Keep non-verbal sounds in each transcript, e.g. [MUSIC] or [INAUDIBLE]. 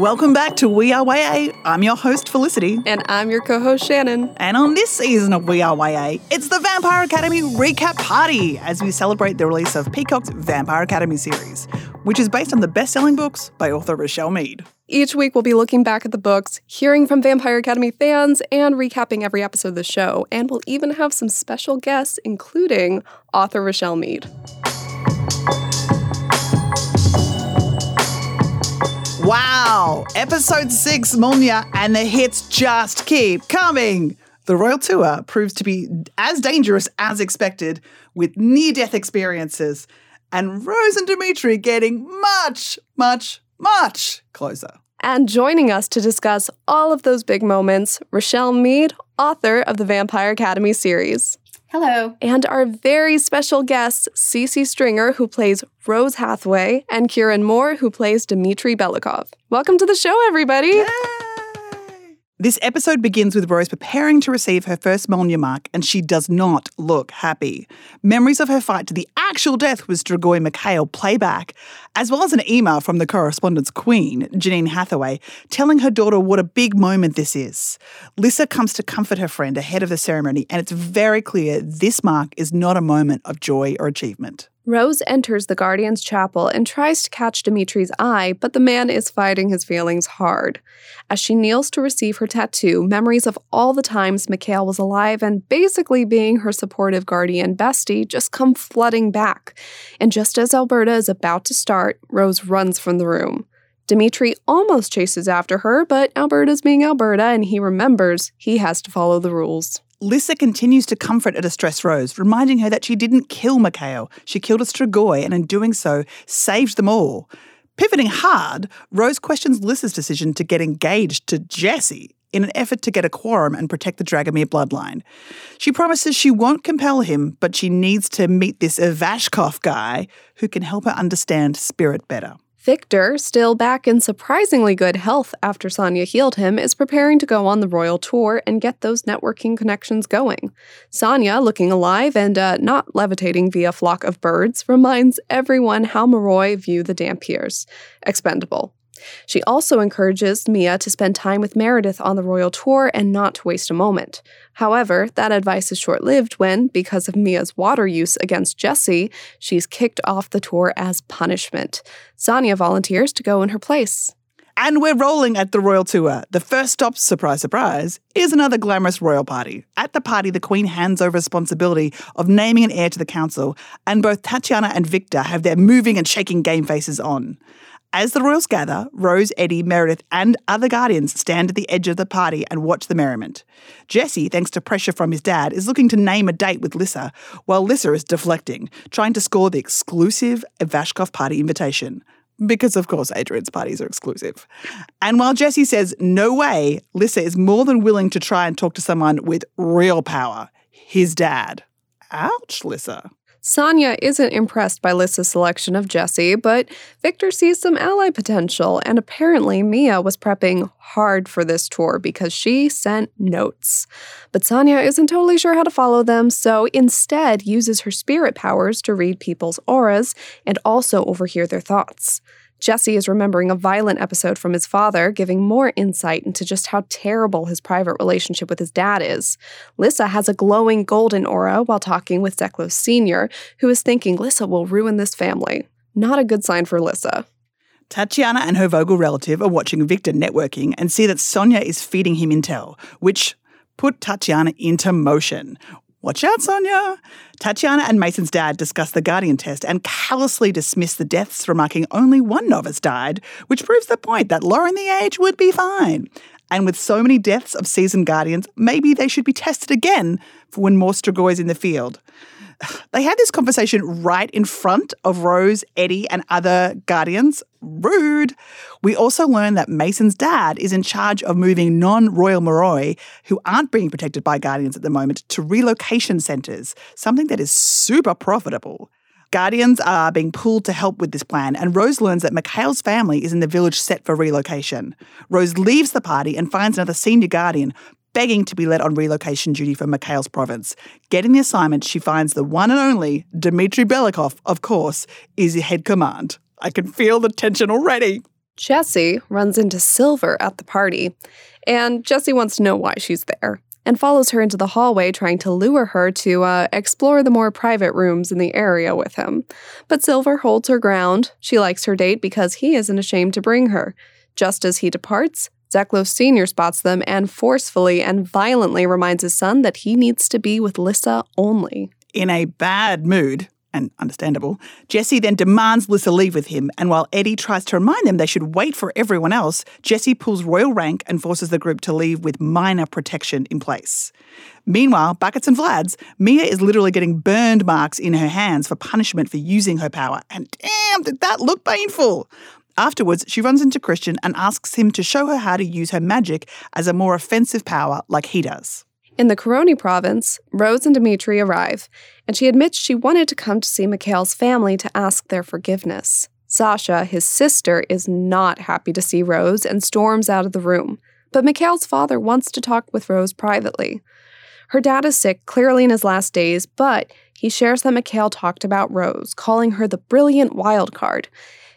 Welcome back to We Are YA. I'm your host, Felicity. And I'm your co host, Shannon. And on this season of We Are YA, it's the Vampire Academy Recap Party as we celebrate the release of Peacock's Vampire Academy series, which is based on the best selling books by author Richelle Mead. Each week, we'll be looking back at the books, hearing from Vampire Academy fans, and recapping every episode of the show. And we'll even have some special guests, including author Richelle Mead. Wow! Episode 6, Molnija, and the hits just keep coming! The Royal Tour proves to be as dangerous as expected, with near death experiences, and Rose and Dimitri getting much, much, much closer. And joining us to discuss all of those big moments, Richelle Mead, author of the Vampire Academy series. Hello. And our very special guests, Sisi Stringer, who plays Rose Hathaway, and Kieron Moore, who plays Dimitri Belikov. Welcome to the show, everybody. Yay! This episode begins with Rose preparing to receive her first Molnija mark, and she does not look happy. Memories of her fight to the actual death with Strigoi Mikhail play back, as well as an email from the correspondence queen, Janine Hathaway, telling her daughter what a big moment this is. Lissa comes to comfort her friend ahead of the ceremony, and it's very clear this mark is not a moment of joy or achievement. Rose enters the Guardian's chapel and tries to catch Dimitri's eye, but the man is fighting his feelings hard. As she kneels to receive her tattoo, memories of all the times Mikhail was alive and basically being her supportive guardian bestie just come flooding back. And just as Alberta is about to start, Rose runs from the room. Dimitri almost chases after her, but Alberta's being Alberta and he remembers he has to follow the rules. Lissa continues to comfort a distressed Rose, reminding her that she didn't kill Mikhail. She killed a Strigoi and in doing so, saved them all. Pivoting hard, Rose questions Lissa's decision to get engaged to Jesse in an effort to get a quorum and protect the Dragomir bloodline. She promises she won't compel him, but she needs to meet this Ivashkov guy who can help her understand spirit better. Victor, still back in surprisingly good health after Sonya healed him, is preparing to go on the royal tour and get those networking connections going. Sonya, looking alive and uh, not levitating via flock of birds, reminds everyone how Moroi view the dhampirs Expendable. She also encourages Mia to spend time with Meredith on the royal tour and not to waste a moment. However, that advice is short lived when, because of Mia's water use against Jesse, she's kicked off the tour as punishment. Sonya volunteers to go in her place. And we're rolling at the royal tour. The first stop, surprise, surprise, is another glamorous royal party. At the party, the Queen hands over responsibility of naming an heir to the council, and both Tatiana and Victor have their moving and shaking game faces on. As the royals gather, Rose, Eddie, Meredith, and other guardians stand at the edge of the party and watch the merriment. Jesse, thanks to pressure from his dad, is looking to name a date with Lissa, while Lissa is deflecting, trying to score the exclusive Ivashkov party invitation. Because, of course, Adrian's parties are exclusive. And while Jesse says, no way, Lissa is more than willing to try and talk to someone with real power his dad. Ouch, Lissa. Sonya isn't impressed by Lissa's selection of Jesse, but Victor sees some ally potential, and apparently Mia was prepping hard for this tour because she sent notes. But Sonya isn't totally sure how to follow them, so instead uses her spirit powers to read people's auras and also overhear their thoughts. Jesse is remembering a violent episode from his father, giving more insight into just how terrible his private relationship with his dad is. Lissa has a glowing golden aura while talking with Zeklos Sr., who is thinking Lissa will ruin this family. Not a good sign for Lissa. Tatiana and her Vogel relative are watching Victor networking and see that Sonya is feeding him intel, which put Tatiana into motion. Watch out, Sonya! Tatiana and Mason's dad discuss the Guardian test and callously dismiss the deaths, remarking only one novice died, which proves the point that lowering the age would be fine. And with so many deaths of seasoned Guardians, maybe they should be tested again for when more Strigoi in the field. They had this conversation right in front of Rose, Eddie, and other Guardians. Rude. We also learn that Mason's dad is in charge of moving non royal Moroi who aren't being protected by Guardians at the moment to relocation centres, something that is super profitable. Guardians are being pulled to help with this plan, and Rose learns that Mikhail's family is in the village set for relocation. Rose leaves the party and finds another senior Guardian, begging to be let on relocation duty for Mikhail's province. Getting the assignment, she finds the one and only Dimitri Belikov, of course, is head command. I can feel the tension already. Jesse runs into Silver at the party, and Jesse wants to know why she's there and follows her into the hallway, trying to lure her to uh, explore the more private rooms in the area with him. But Silver holds her ground. She likes her date because he isn't ashamed to bring her. Just as he departs, Zeklos Sr. spots them and forcefully and violently reminds his son that he needs to be with Lissa only. In a bad mood, and understandable, Jesse then demands Lissa leave with him, and while Eddie tries to remind them they should wait for everyone else, Jesse pulls royal rank and forces the group to leave with minor protection in place. Meanwhile, Buckets and Vlad's, Mia is literally getting burned marks in her hands for punishment for using her power, and damn, did that look painful! Afterwards, she runs into Christian and asks him to show her how to use her magic as a more offensive power like he does. In the Koroni province, Rose and Dimitri arrive, and she admits she wanted to come to see Mikhail's family to ask their forgiveness. Sasha, his sister, is not happy to see Rose and storms out of the room, but Mikhail's father wants to talk with Rose privately. Her dad is sick, clearly in his last days, but he shares that Mikhail talked about Rose, calling her the brilliant wild card.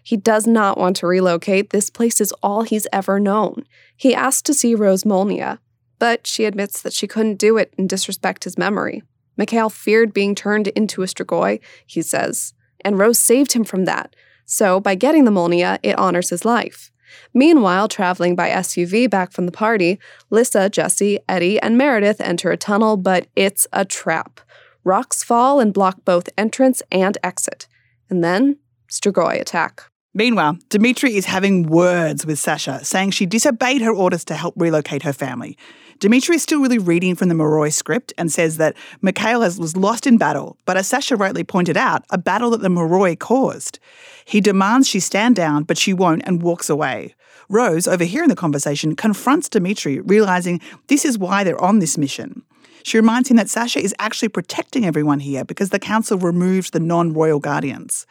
He does not want to relocate. This place is all he's ever known. He asks to see Rose Molnija, but she admits that she couldn't do it and disrespect his memory. Mikhail feared being turned into a Strigoi, he says, and Rose saved him from that. So, by getting the Molnija, it honors his life. Meanwhile, traveling by SUV back from the party, Lissa, Jesse, Eddie, and Meredith enter a tunnel, but it's a trap. Rocks fall and block both entrance and exit. And then, Strigoi attack. Meanwhile, Dimitri is having words with Sasha, saying she disobeyed her orders to help relocate her family. Dimitri is still really reading from the Moroi script and says that Mikhail has, was lost in battle, but as Sasha rightly pointed out, a battle that the Moroi caused. He demands she stand down, but she won't and walks away. Rose, overhearing the conversation, confronts Dimitri, realizing this is why they're on this mission. She reminds him that Sasha is actually protecting everyone here because the council removed the non royal guardians.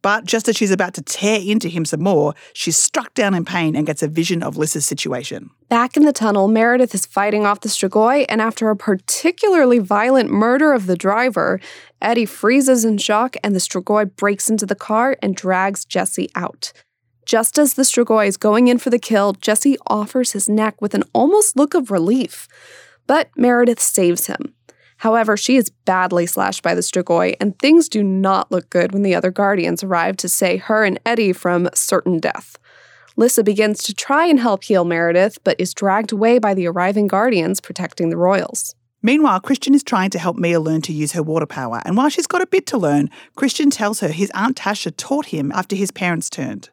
But just as she's about to tear into him some more, she's struck down in pain and gets a vision of Lissa's situation. Back in the tunnel, Meredith is fighting off the Strigoi, and after a particularly violent murder of the driver, Eddie freezes in shock and the Strigoi breaks into the car and drags Jesse out. Just as the Strigoi is going in for the kill, Jesse offers his neck with an almost look of relief. But Meredith saves him. However, she is badly slashed by the Strigoi, and things do not look good when the other Guardians arrive to save her and Eddie from certain death. Lissa begins to try and help heal Meredith, but is dragged away by the arriving Guardians protecting the Royals. Meanwhile, Christian is trying to help Mia learn to use her water power, and while she's got a bit to learn, Christian tells her his Aunt Tasha taught him after his parents turned.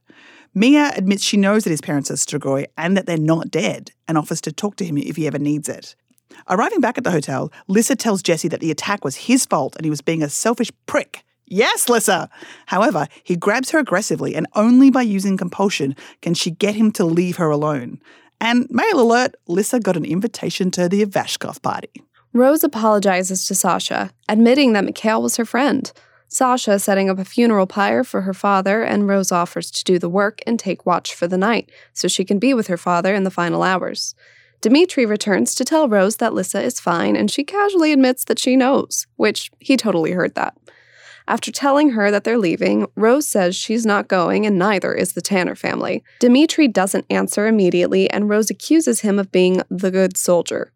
Mia admits she knows that his parents are Strigoi and that they're not dead, and offers to talk to him if he ever needs it. Arriving back at the hotel, Lissa tells Jesse that the attack was his fault and he was being a selfish prick. Yes, Lissa! However, he grabs her aggressively, and only by using compulsion can she get him to leave her alone. And mail alert, Lissa got an invitation to the Ivashkov party. Rose apologizes to Sasha, admitting that Mikhail was her friend. Sasha setting up a funeral pyre for her father, and Rose offers to do the work and take watch for the night so she can be with her father in the final hours. Dimitri returns to tell Rose that Lissa is fine, and she casually admits that she knows, which he totally heard that. After telling her that they're leaving, Rose says she's not going and neither is the Tanner family. Dimitri doesn't answer immediately, and Rose accuses him of being the good soldier.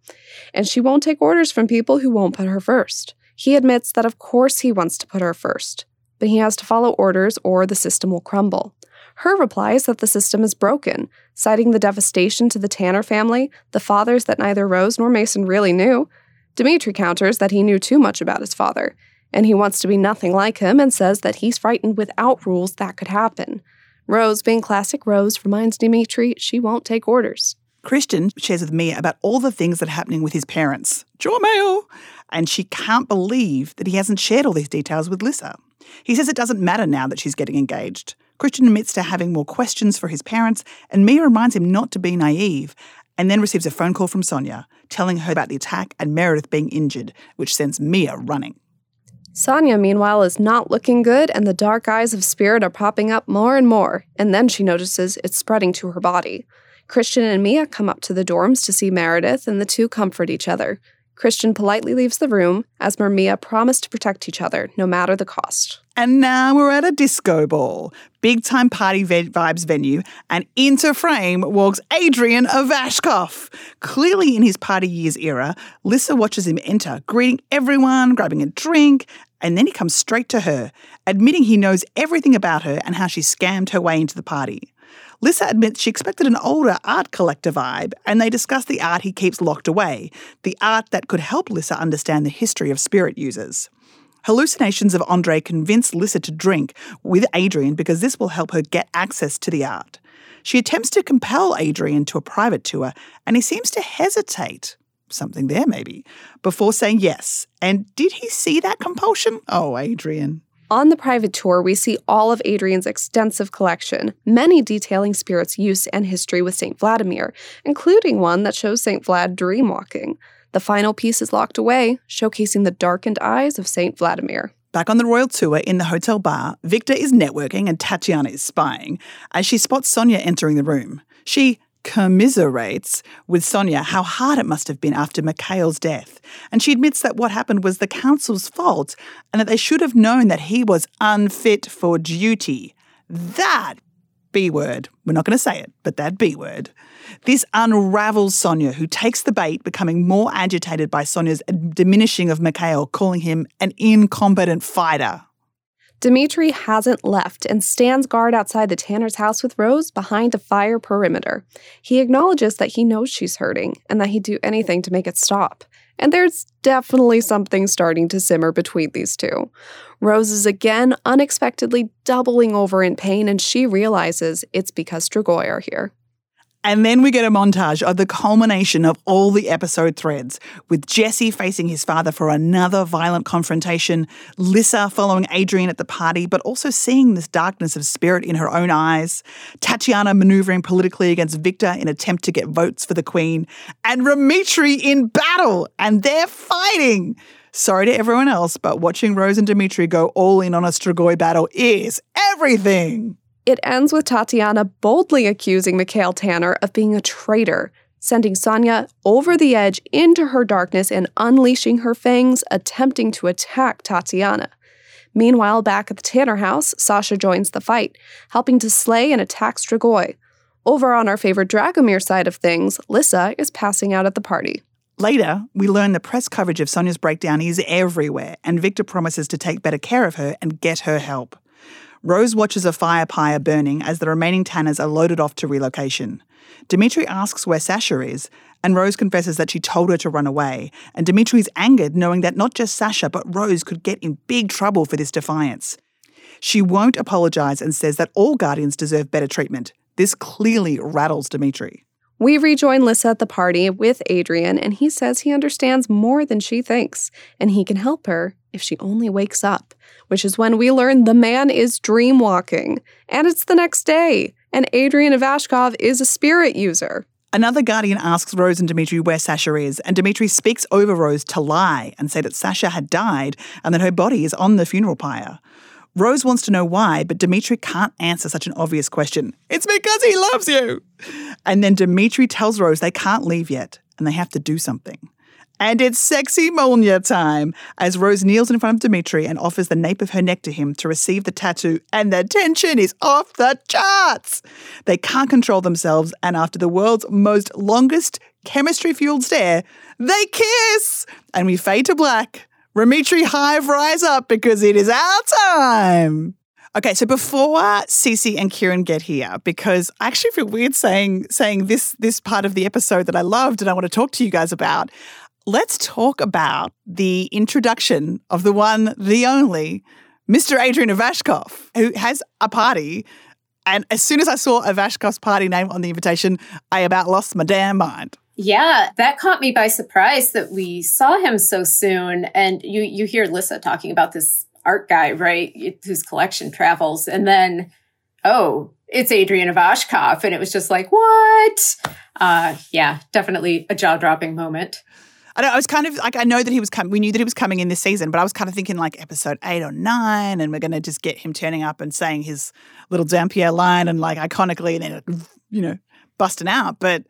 And she won't take orders from people who won't put her first. He admits that of course he wants to put her first, but he has to follow orders or the system will crumble. Her replies that the system is broken, citing the devastation to the Tanner family, the fathers that neither Rose nor Mason really knew. Dimitri counters that he knew too much about his father, and he wants to be nothing like him and says that he's frightened without rules that could happen. Rose, being classic Rose, reminds Dimitri she won't take orders. Christian shares with Mia about all the things that are happening with his parents, Joe Mayo, and she can't believe that he hasn't shared all these details with Lissa. He says it doesn't matter now that she's getting engaged. Christian admits to having more questions for his parents, and Mia reminds him not to be naive, and then receives a phone call from Sonya, telling her about the attack and Meredith being injured, which sends Mia running. Sonya, meanwhile, is not looking good, and the dark eyes of Spirit are popping up more and more, and then she notices it's spreading to her body. Christian and Mia come up to the dorms to see Meredith, and the two comfort each other. Christian politely leaves the room, as Mia promise to protect each other, no matter the cost. And now we're at a disco ball, big time party vibes venue, and into frame walks Adrian Ivashkov. Clearly in his party years era, Lissa watches him enter, greeting everyone, grabbing a drink, and then he comes straight to her, admitting he knows everything about her and how she scammed her way into the party. Lissa admits she expected an older art collector vibe, and they discuss the art he keeps locked away, the art that could help Lissa understand the history of spirit users. Hallucinations of Andre convince Lissa to drink with Adrian because this will help her get access to the art. She attempts to compel Adrian to a private tour, and he seems to hesitate. Something there, maybe, before saying yes. And did he see that compulsion? Oh, Adrian. On the private tour, we see all of Adrian's extensive collection, many detailing spirit's use and history with St. Vladimir, including one that shows St. Vlad dreamwalking. The final piece is locked away, showcasing the darkened eyes of St. Vladimir. Back on the royal tour in the hotel bar, Victor is networking and Tatiana is spying as she spots Sonya entering the room. She commiserates with Sonya how hard it must have been after Mikhail's death, and she admits that what happened was the council's fault and that they should have known that he was unfit for duty. That B word, we're not going to say it, but that B word. This unravels Sonya, who takes the bait, becoming more agitated by Sonya's diminishing of Mikhail, calling him an incompetent fighter. Dmitri hasn't left and stands guard outside the Tanner's house with Rose behind a fire perimeter. He acknowledges that he knows she's hurting and that he'd do anything to make it stop. And there's definitely something starting to simmer between these two. Rose is again unexpectedly doubling over in pain, and she realizes it's because Strigoi are here. And then we get a montage of the culmination of all the episode threads, with Jesse facing his father for another violent confrontation, Lissa following Adrian at the party, but also seeing this darkness of spirit in her own eyes, Tatiana maneuvering politically against Victor in attempt to get votes for the Queen, and Dimitri in battle, and they're fighting. Sorry to everyone else, but watching Rose and Dimitri go all in on a Strigoi battle is everything. It ends with Tatiana boldly accusing Mikhail Tanner of being a traitor, sending Sonya over the edge into her darkness and unleashing her fangs, attempting to attack Tatiana. Meanwhile, back at the Tanner house, Sasha joins the fight, helping to slay and attack Strigoi. Over on our favorite Dragomir side of things, Lissa is passing out at the party. Later, we learn the press coverage of Sonya's breakdown is everywhere, and Victor promises to take better care of her and get her help. Rose watches a fire pyre burning as the remaining Tanners are loaded off to relocation. Dimitri asks where Sasha is, and Rose confesses that she told her to run away. And Dimitri is angered knowing that not just Sasha, but Rose could get in big trouble for this defiance. She won't apologise and says that all guardians deserve better treatment. This clearly rattles Dimitri. We rejoin Lissa at the party with Adrian, and he says he understands more than she thinks, and he can help her if she only wakes up, which is when we learn the man is dreamwalking. And it's the next day, and Adrian Ivashkov is a spirit user. Another guardian asks Rose and Dimitri where Sasha is, and Dimitri speaks over Rose to lie and say that Sasha had died and that her body is on the funeral pyre. Rose wants to know why, but Dimitri can't answer such an obvious question. It's because he loves you. And then Dimitri tells Rose they can't leave yet and they have to do something. And it's sexy Molnija time as Rose kneels in front of Dimitri and offers the nape of her neck to him to receive the tattoo, and the tension is off the charts. They can't control themselves, and after the world's most longest chemistry fueled stare, they kiss! And we fade to black. Dimitri Hive rise up because it is our time. Okay, so before Sisi and Kieran get here, because I actually feel weird saying saying this this part of the episode that I loved and I want to talk to you guys about let's talk about the introduction of the one, the only, Mr. Adrian Ivashkov, who has a party. And as soon as I saw Ivashkov's party name on the invitation, I about lost my damn mind. Yeah, that caught me by surprise that we saw him so soon. And you you hear Lissa talking about this art guy, right, whose collection travels, and then oh, it's Adrian Ivashkov, and it was just like what? Uh, yeah, definitely a jaw dropping moment. I, I was kind of like, I know that he was coming. We knew that he was coming in this season, but I was kind of thinking like episode eight or nine, and we're going to just get him turning up and saying his little dhampir line and like iconically, and then you know, busting out, but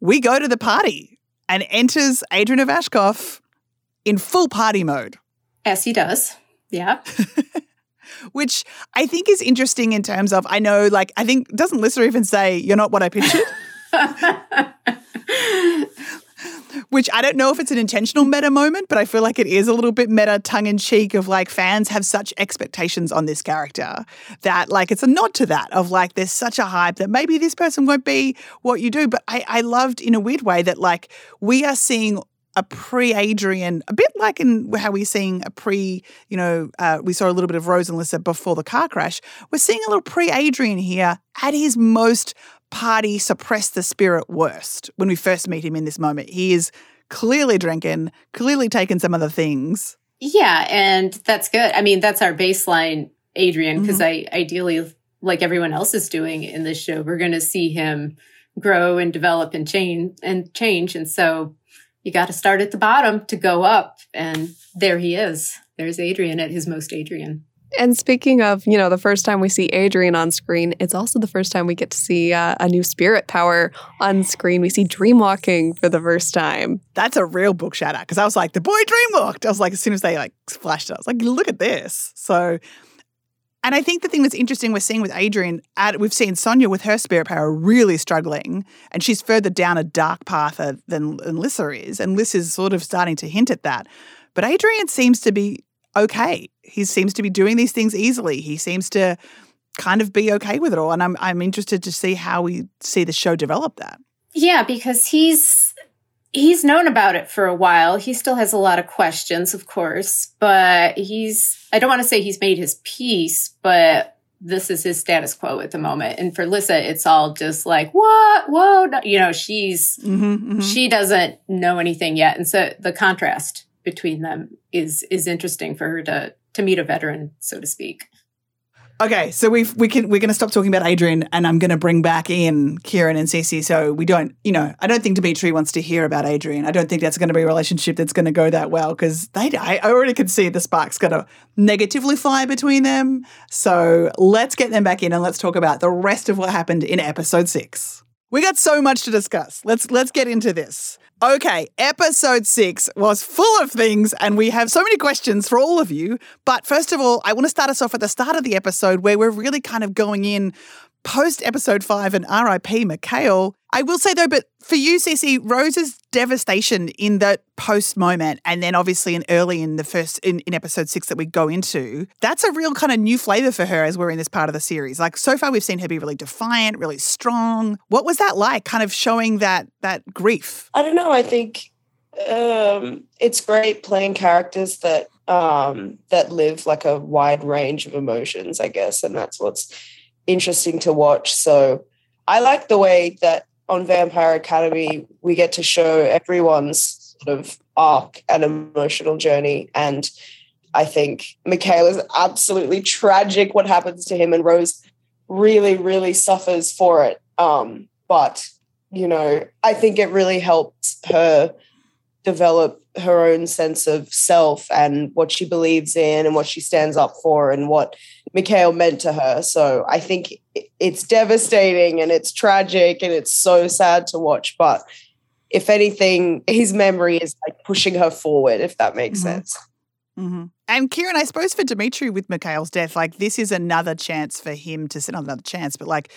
we go to the party and enters Adrian Ivashkov in full party mode. As he does. Yeah. [LAUGHS] Which I think is interesting in terms of, I know, like, I think, doesn't Lissa even say, you're not what I pictured? [LAUGHS] Which I don't know if it's an intentional meta moment, but I feel like it is a little bit meta tongue in cheek of like fans have such expectations on this character that like it's a nod to that of like there's such a hype that maybe this person won't be what you do. But I, I loved in a weird way that like we are seeing a pre Adrian, a bit like in how we're seeing a pre, you know, uh, we saw a little bit of Rose and Lissa before the car crash. We're seeing a little pre Adrian here at his most party suppress the spirit worst when we first meet him in this moment. He is clearly drinking, clearly taking some other things. Yeah, and that's good. I mean, that's our baseline, Adrian, because mm-hmm. I ideally, like everyone else is doing in this show, we're going to see him grow and develop and change and change. And so you got to start at the bottom to go up. And there he is. There's Adrian at his most Adrian. And speaking of, you know, the first time we see Adrian on screen, it's also the first time we get to see uh, a new spirit power on screen. We see dreamwalking for the first time. That's a real book shout out because I was like, the boy dreamwalked. I was like, as soon as they like flashed it, I was like, look at this. So, and I think the thing that's interesting we're seeing with Adrian, we've seen Sonya with her spirit power really struggling, and she's further down a dark path than, than Lissa is, and Lissa is sort of starting to hint at that. But Adrian seems to be okay. He seems to be doing these things easily. He seems to kind of be okay with it all. And I'm I'm interested to see how we see the show develop that. Yeah, because he's he's known about it for a while. He still has a lot of questions, of course, but he's I don't want to say he's made his peace, but this is his status quo at the moment. And for Lissa, it's all just like, what? Whoa. No. You know, she's, mm-hmm, mm-hmm. she doesn't know anything yet. And so the contrast between them is is interesting for her to to meet a veteran, so to speak. Okay, so we we can we're going to stop talking about Adrian, and I'm going to bring back in Kieron and Sisi. So we don't, you know, I don't think Dimitri wants to hear about Adrian. I don't think that's going to be a relationship that's going to go that well because they, I, already could see the sparks going to negatively fly between them. So let's get them back in and let's talk about the rest of what happened in episode six. We got so much to discuss. Let's let's get into this. Okay, episode six was full of things, and we have so many questions for all of you. But first of all, I want to start us off at the start of the episode where we're really kind of going in post episode five and RIP Mikhail. I will say though, but for you, Sisi, Rose's devastation in that post moment, and then obviously in early in the first in, in episode six that we go into, that's a real kind of new flavor for her as we're in this part of the series. Like so far, we've seen her be really defiant, really strong. What was that like? Kind of showing that that grief. I don't know. I think um, it's great playing characters that um, that live like a wide range of emotions, I guess, and that's what's interesting to watch. So I like the way that on Vampire Academy we get to show everyone's sort of arc and emotional journey. And I think Mikhail is absolutely tragic what happens to him, and Rose really, really suffers for it. Um, but you know, I think it really helps her develop her own sense of self and what she believes in and what she stands up for and what Mikhail meant to her. So I think it's devastating and it's tragic and it's so sad to watch. But if anything, his memory is like pushing her forward, if that makes mm-hmm. sense. Mm-hmm. And Kieron, I suppose for Dimitri with Mikhail's death, like this is another chance for him to sit on another chance, but like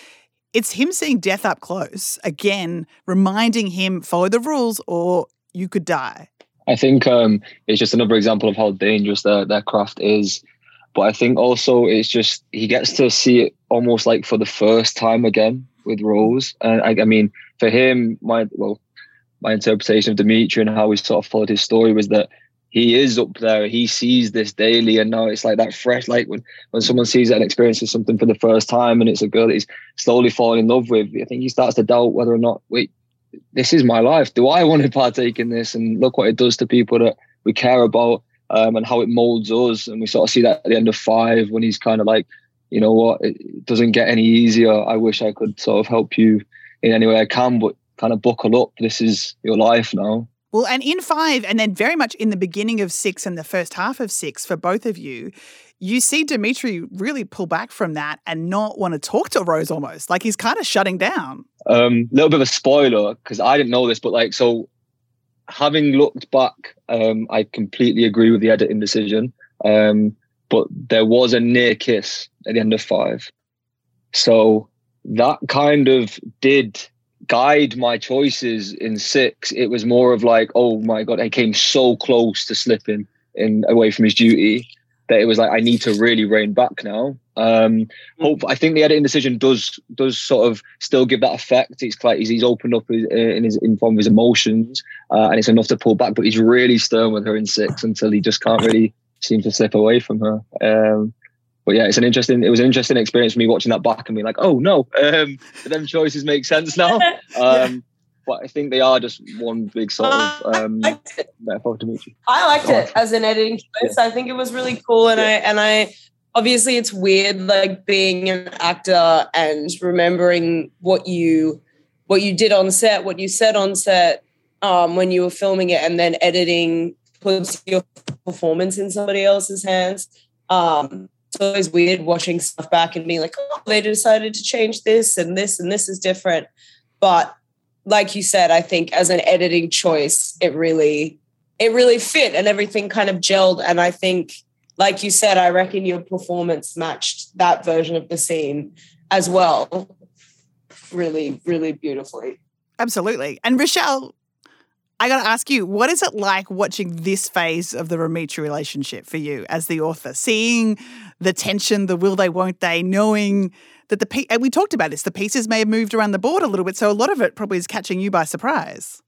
it's him seeing death up close again, reminding him follow the rules or you could die. I think um, it's just another example of how dangerous their, their craft is. But I think also it's just he gets to see it almost like for the first time again with Rose. And I, I mean, for him, my well, my interpretation of Dimitri and how we sort of followed his story was that he is up there. He sees this daily, and now it's like that fresh. Like when when someone sees it and experiences something for the first time, and it's a girl that he's slowly falling in love with. I think he starts to doubt whether or not wait, this is my life. Do I want to partake in this? And look what it does to people that we care about um, and how it molds us. And we sort of see that at the end of five when he's kind of like, you know what, it doesn't get any easier. I wish I could sort of help you in any way I can, but kind of buckle up. This is your life now. Well, and in five, and then very much in the beginning of six and the first half of six for both of you, you see Dimitri really pull back from that and not want to talk to Rose almost. Like he's kind of shutting down. A um, little bit of a spoiler because I didn't know this, but like, so having looked back, um, I completely agree with the editing decision. Um, but there was a near kiss at the end of five. So that kind of did guide my choices in six. It was more of like, oh my God, I came so close to slipping in away from his duty that it was like I need to really rein back now. Um, hope I think the editing decision does does sort of still give that effect. It's quite he's, he's opened up his, uh, in his in form of his emotions, uh, and it's enough to pull back. But he's really stern with her in six until he just can't really seem to slip away from her. Um, but yeah, it's an interesting. It was an interesting experience for me watching that back and being like, oh no, um, them choices make sense now. [LAUGHS] Um, but I think they are just one big sort of um, I meet you. I liked it as an editing choice. I think it was really cool, and I and I obviously it's weird like being an actor and remembering what you what you did on set, what you said on set um, when you were filming it, and then editing puts your performance in somebody else's hands. Um, it's always weird watching stuff back and being like, oh, they decided to change this and this and this is different. But like you said, I think as an editing choice, it really it really fit and everything kind of gelled. And I think, like you said, I reckon your performance matched that version of the scene as well. Really, really beautifully. Absolutely. And Richelle, I got to ask you, what is it like watching this phase of the Dimitri relationship for you as the author? Seeing the tension, the will they, won't they, knowing that the we talked about this, the pieces may have moved around the board a little bit, so a lot of it probably is catching you by surprise.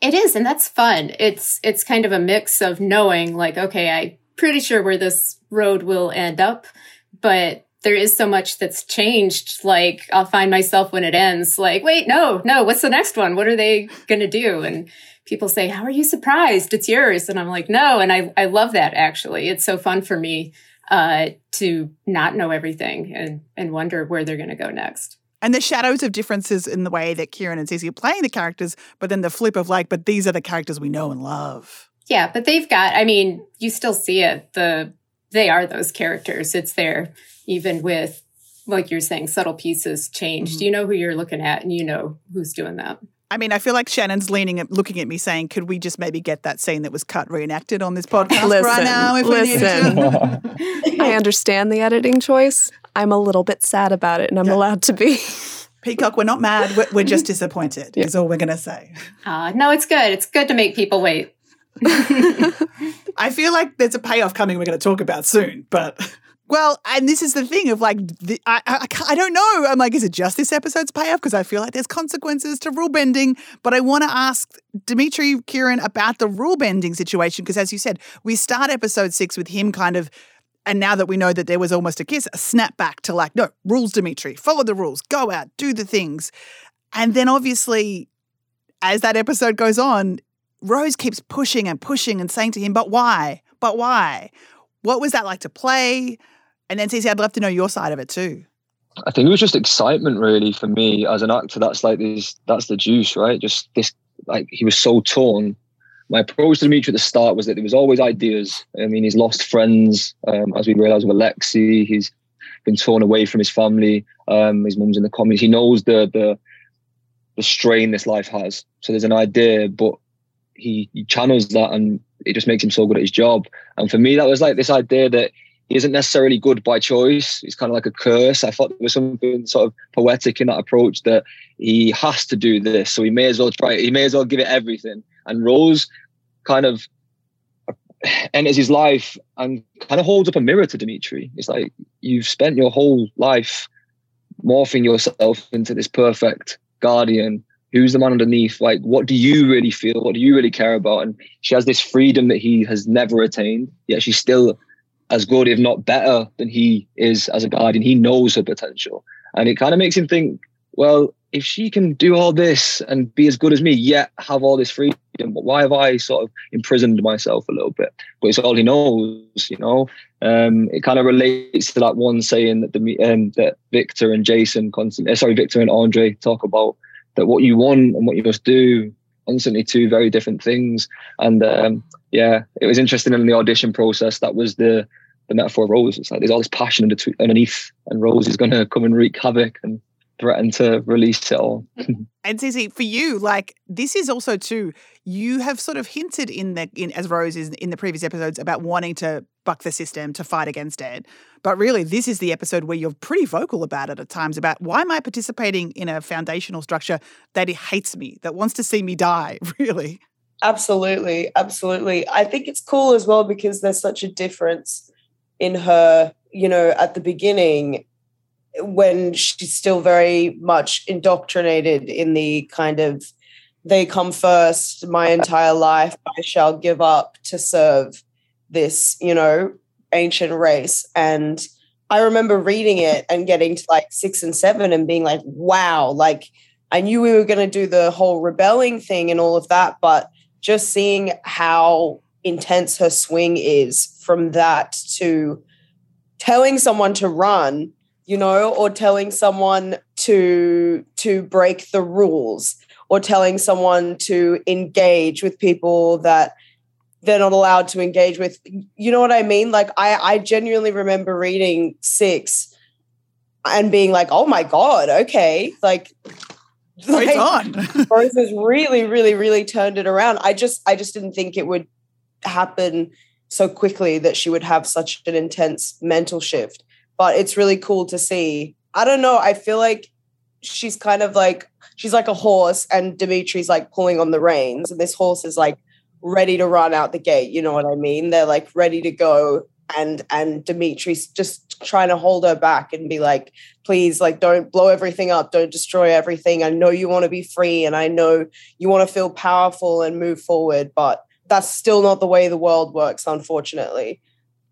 It is, and that's fun. It's it's kind of a mix of knowing, like, okay, I'm pretty sure where this road will end up, but there is so much that's changed. Like, I'll find myself when it ends, like, wait, no, no, what's the next one? What are they going to do? And people say, how are you surprised? It's yours. And I'm like, no. And I, I love that actually. It's so fun for me uh, to not know everything and, and wonder where they're going to go next. And the shadows of differences in the way that Kieron and Sisi are playing the characters, but then the flip of like, but these are the characters we know and love. Yeah, but they've got, I mean, you still see it. The they are those characters. It's there, even with like you're saying, subtle pieces changed. Mm-hmm. You know who you're looking at and you know who's doing that. I mean, I feel like Shannon's leaning at looking at me saying, could we just maybe get that scene that was cut reenacted on this podcast listen, right now if listen. we [LAUGHS] I understand the editing choice. I'm a little bit sad about it and I'm yeah. allowed to be. Peacock, we're not mad. We're, we're just disappointed, yeah. is all we're going to say. Uh, no, it's good. It's good to make people wait. [LAUGHS] I feel like there's a payoff coming we're going to talk about soon, but well, and this is the thing of like, the, I, I, I, don't know. I'm like, is it just this episode's payoff? Because I feel like there's consequences to rule bending. But I want to ask Dimitri Kieron about the rule bending situation. Because as you said, we start episode six with him kind of, and now that we know that there was almost a kiss, a snap back to like, no, rules, Dimitri, follow the rules, go out, do the things. And then obviously, as that episode goes on, Rose keeps pushing and pushing and saying to him, but why? But why? What was that like to play? And then Sisi, I'd love to know your side of it too. I think it was just excitement really for me as an actor. That's like this that's the juice, right? Just this like he was so torn. My approach to Dimitri at the start was that there was always ideas. I mean, he's lost friends, um, as we realized with Alexi. He's been torn away from his family. Um, his mum's in the comments. He knows the the the strain this life has. So there's an idea, but he, he channels that and it just makes him so good at his job. And for me, that was like this idea that he isn't necessarily good by choice. It's kind of like a curse. I thought there was something sort of poetic in that approach that he has to do this, so he may as well try. It. He may as well give it everything. And Rose kind of enters his life and kind of holds up a mirror to Dimitri. It's like you've spent your whole life morphing yourself into this perfect guardian. Who's the man underneath? Like, what do you really feel? What do you really care about? And she has this freedom that he has never attained, yet she's still as good, if not better, than he is as a guardian. He knows her potential. And it kind of makes him think, well, if she can do all this and be as good as me, yet have all this freedom, why have I sort of imprisoned myself a little bit? But it's all he knows, you know. Um, it kind of relates to that one saying that the um, that Victor and Jason constantly, uh, sorry, Victor and Andre talk about that what you want and what you must do constantly two very different things. And um, yeah, it was interesting in the audition process. That was the the metaphor of Rose. It's like there's all this passion underneath, and Rose is going to come and wreak havoc and threaten to release it all. [LAUGHS] and Sisi, for you, like this is also too. You have sort of hinted in the in as Rose is in the previous episodes about wanting to buck the system to fight against it, but really this is the episode where you're pretty vocal about it at times about why am I participating in a foundational structure that it hates me, that wants to see me die. [LAUGHS] Really. Absolutely, absolutely. I think it's cool as well because there's such a difference in her, you know, at the beginning when she's still very much indoctrinated in the kind of they come first my entire life i shall give up to serve this you know ancient race. And i remember reading it and getting to like six and seven and being like wow like i knew we were going to do the whole rebelling thing and all of that but just seeing how intense her swing is from that to telling someone to run you know or telling someone to to break the rules or telling someone to engage with people that they're not allowed to engage with you know what i mean like i i genuinely remember reading six and being like oh my god okay like like, on. [LAUGHS] Rose has really, really, really turned it around. I just, I just didn't think it would happen so quickly that she would have such an intense mental shift. But it's really cool to see. I don't know. I feel like she's kind of like she's like a horse, and Dimitri's like pulling on the reins, and this horse is like ready to run out the gate. You know what I mean? They're like ready to go, and and Dimitri's just trying to hold her back and be like, please, like, don't blow everything up, don't destroy everything. I know you want to be free, and I know you want to feel powerful and move forward, but that's still not the way the world works, unfortunately.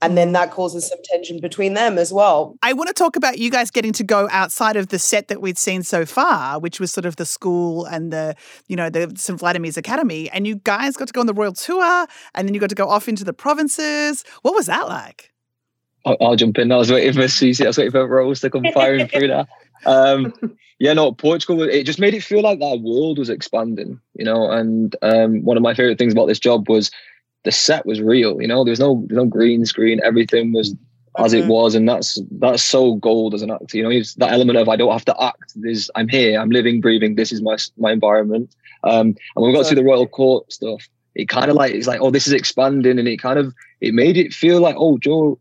And then that causes some tension between them as well. I want to talk about you guys getting to go outside of the set that we'd seen so far, which was sort of the school and the, you know, the St. Vladimir's Academy. And you guys got to go on the royal tour and then you got to go off into the provinces. What was that like? I'll, I'll jump in. I was waiting for Susie. I was waiting for Rose to come firing [LAUGHS] through that. Um, yeah, no, Portugal. It just made it feel like that world was expanding, you know. And um, one of my favorite things about this job was the set was real. You know, there's no there's no green screen. Everything was as it mm-hmm. was, and that's that's so gold as an actor. You know, it's that element of I don't have to act. There's I'm here. I'm living, breathing. This is my my environment. Um, and when we got to the royal court stuff, it kind of like it's like oh, this is expanding, and it kind of it made it feel like oh, Joe.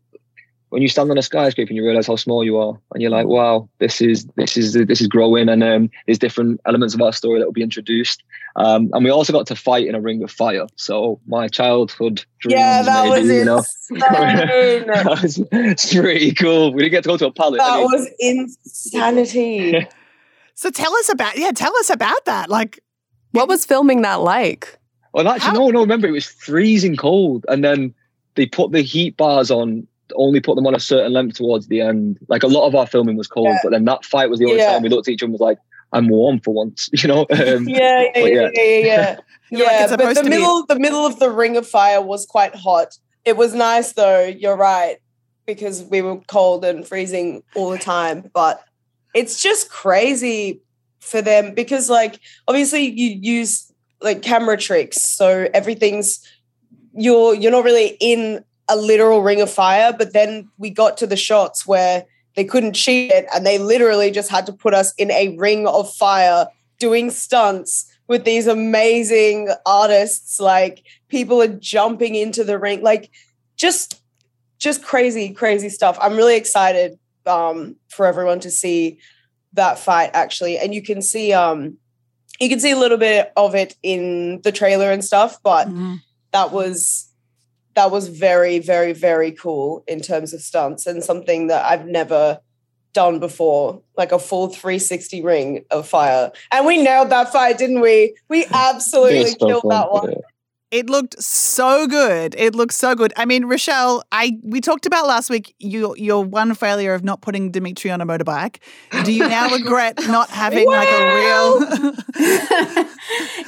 When you stand on a skyscraper and you realize how small you are, and you're like, "Wow, this is this is this is growing," and um, there's different elements of our story that will be introduced. Um, and we also got to fight in a ring of fire. So my childhood dreams, yeah, that maybe, was you know, [LAUGHS] that was pretty cool. We didn't get to go to a palace. That I mean, was insanity. [LAUGHS] so tell us about yeah, tell us about that. Like, what was filming that like? Well, actually, How? no, no. Remember, it was freezing cold, and then they put the heat bars on only put them on a certain length towards the end. Like a lot of our filming was cold, yeah. but then that fight was the only yeah. time we looked at each other and was like, I'm warm for once, [LAUGHS] you know. [LAUGHS] Um, yeah, yeah, yeah, yeah, [LAUGHS] yeah. yeah, like but the middle, be- the middle of the ring of fire was quite hot. It was nice though. You're right because we were cold and freezing all the time. But it's just crazy for them because, like, obviously you use like camera tricks, so everything's you're you're not really in a literal ring of fire. But then we got to the shots where they couldn't cheat it and they literally just had to put us in a ring of fire doing stunts with these amazing artists like people are jumping into the ring like just just crazy crazy stuff i'm really excited um, for everyone to see that fight actually and you can see um you can see a little bit of it in the trailer and stuff but mm-hmm. that was that was very, very, very cool in terms of stunts and something that I've never done before, like a full 360 ring of fire. And we nailed that fight, didn't we? We [LAUGHS] absolutely killed that one. It looked so good. It looked so good. I mean, Richelle, I we talked about last week your your one failure of not putting Dimitri on a motorbike. Do you now [LAUGHS] regret not having like a real [LAUGHS]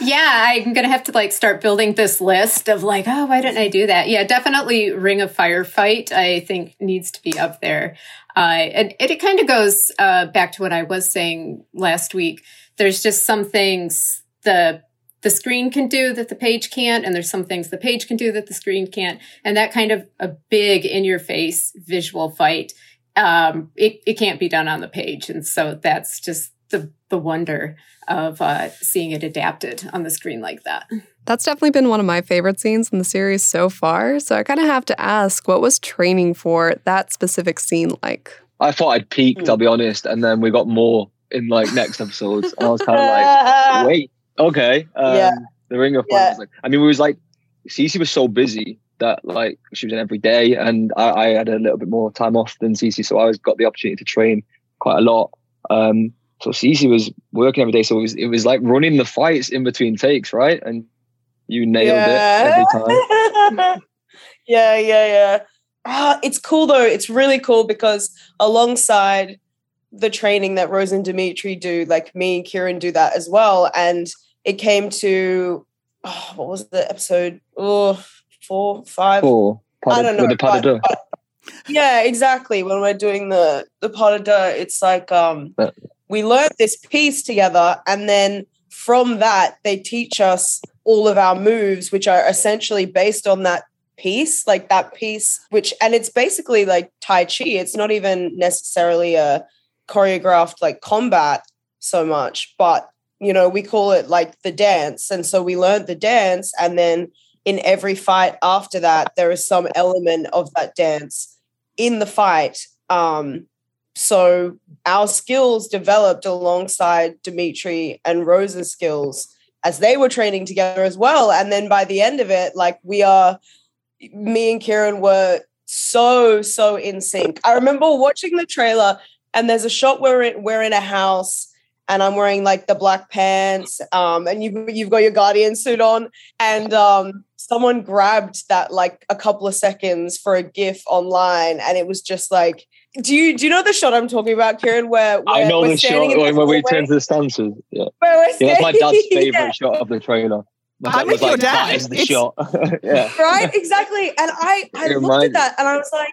Yeah, I'm gonna have to like start building this list of like, oh, why didn't I do that? Yeah, definitely Ring of Fire fight, I think needs to be up there. Uh, and it, it kind of goes uh, back to what I was saying last week. There's just some things the the screen can do that the page can't, and there's some things the page can do that the screen can't, and that kind of a big in your face visual fight, um, it, it can't be done on the page, and so that's just the the wonder of uh, seeing it adapted on the screen like that. That's definitely been one of my favorite scenes in the series so far. So I kind of have to ask, what was training for that specific scene like? I thought I'd peaked, I'll be honest, and then we got more in like next episodes, and I was kind of like, [LAUGHS] wait, okay, um, Yeah. the Ring of Fire. Yeah. Like, I mean, we was like, Sisi was so busy that like she was in every day, and I, I had a little bit more time off than Sisi, so I was got the opportunity to train quite a lot. Um, so Sisi was working every day, so it was it was like running the fights in between takes, right? And you nailed it every time. [LAUGHS] yeah, yeah, yeah. Ah, it's cool though. It's really cool because alongside the training that Rose and Dimitri do, like me and Kieron do that as well. And it came to oh, what was the episode? Oh, four, five. Four, I don't know. with the de but- but- yeah, exactly. When we're doing the the pas de deux, it's like um But- we learned this piece together, and then from that they teach us all of our moves, which are essentially based on that piece, like that piece, which and it's basically like Tai Chi. It's not even necessarily a choreographed like combat so much, but you know, we call it like the dance. And so we learned the dance, and then in every fight after that, there is some element of that dance in the fight. Um, so our skills developed alongside Dimitri and Rose's skills as they were training together as well. And then by the end of it, like we are, me and Kieron were so, so in sync. I remember watching the trailer and there's a shot where we're in, we're in a house and I'm wearing like the black pants um, and you, you've got your guardian suit on and um, someone grabbed that like a couple of seconds for a gif online and it was just like do you do you know the shot I'm talking about, Kieron? Where, where I know we're the shot standing in where, where we turn to the stances. Yeah, [LAUGHS] where we're yeah that's my dad's favorite Yeah, [LAUGHS] shot of the trailer. My I'm dad was with your like, dad. "That is the It's- shot." [LAUGHS] yeah, right, exactly. And I I It looked at that and I was like,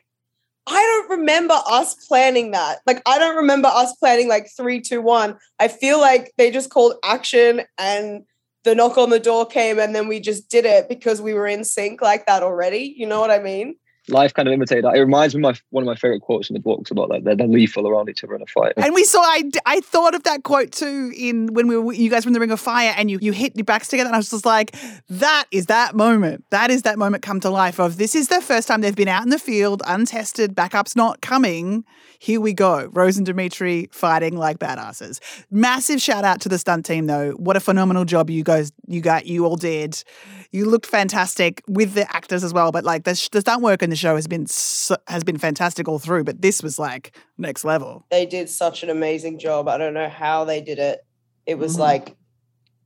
I don't remember us planning that. Like I don't remember us planning like three, two, one. I feel like they just called action and the knock on the door came and then we just did it because we were in sync like that already. You know what I mean? Life kind of imitated that. It reminds me of my one of my favorite quotes in the books about like they're, they're lethal around each other in a fight. And we saw, I, I thought of that quote too in when we were, you guys were in the Ring of Fire and you, you hit your backs together. And I was just like, that is that moment. That is that moment come to life of this is the first time they've been out in the field, untested, backup's not coming. Here we go. Rose and Dimitri fighting like badasses. Massive shout out to the stunt team though. What a phenomenal job you guys, you got, you all did. You looked fantastic with the actors as well. But like the, the stunt work in the show has been, so, has been fantastic all through. But this was like next level. They did such an amazing job. I don't know how they did it. It was Mhm. like,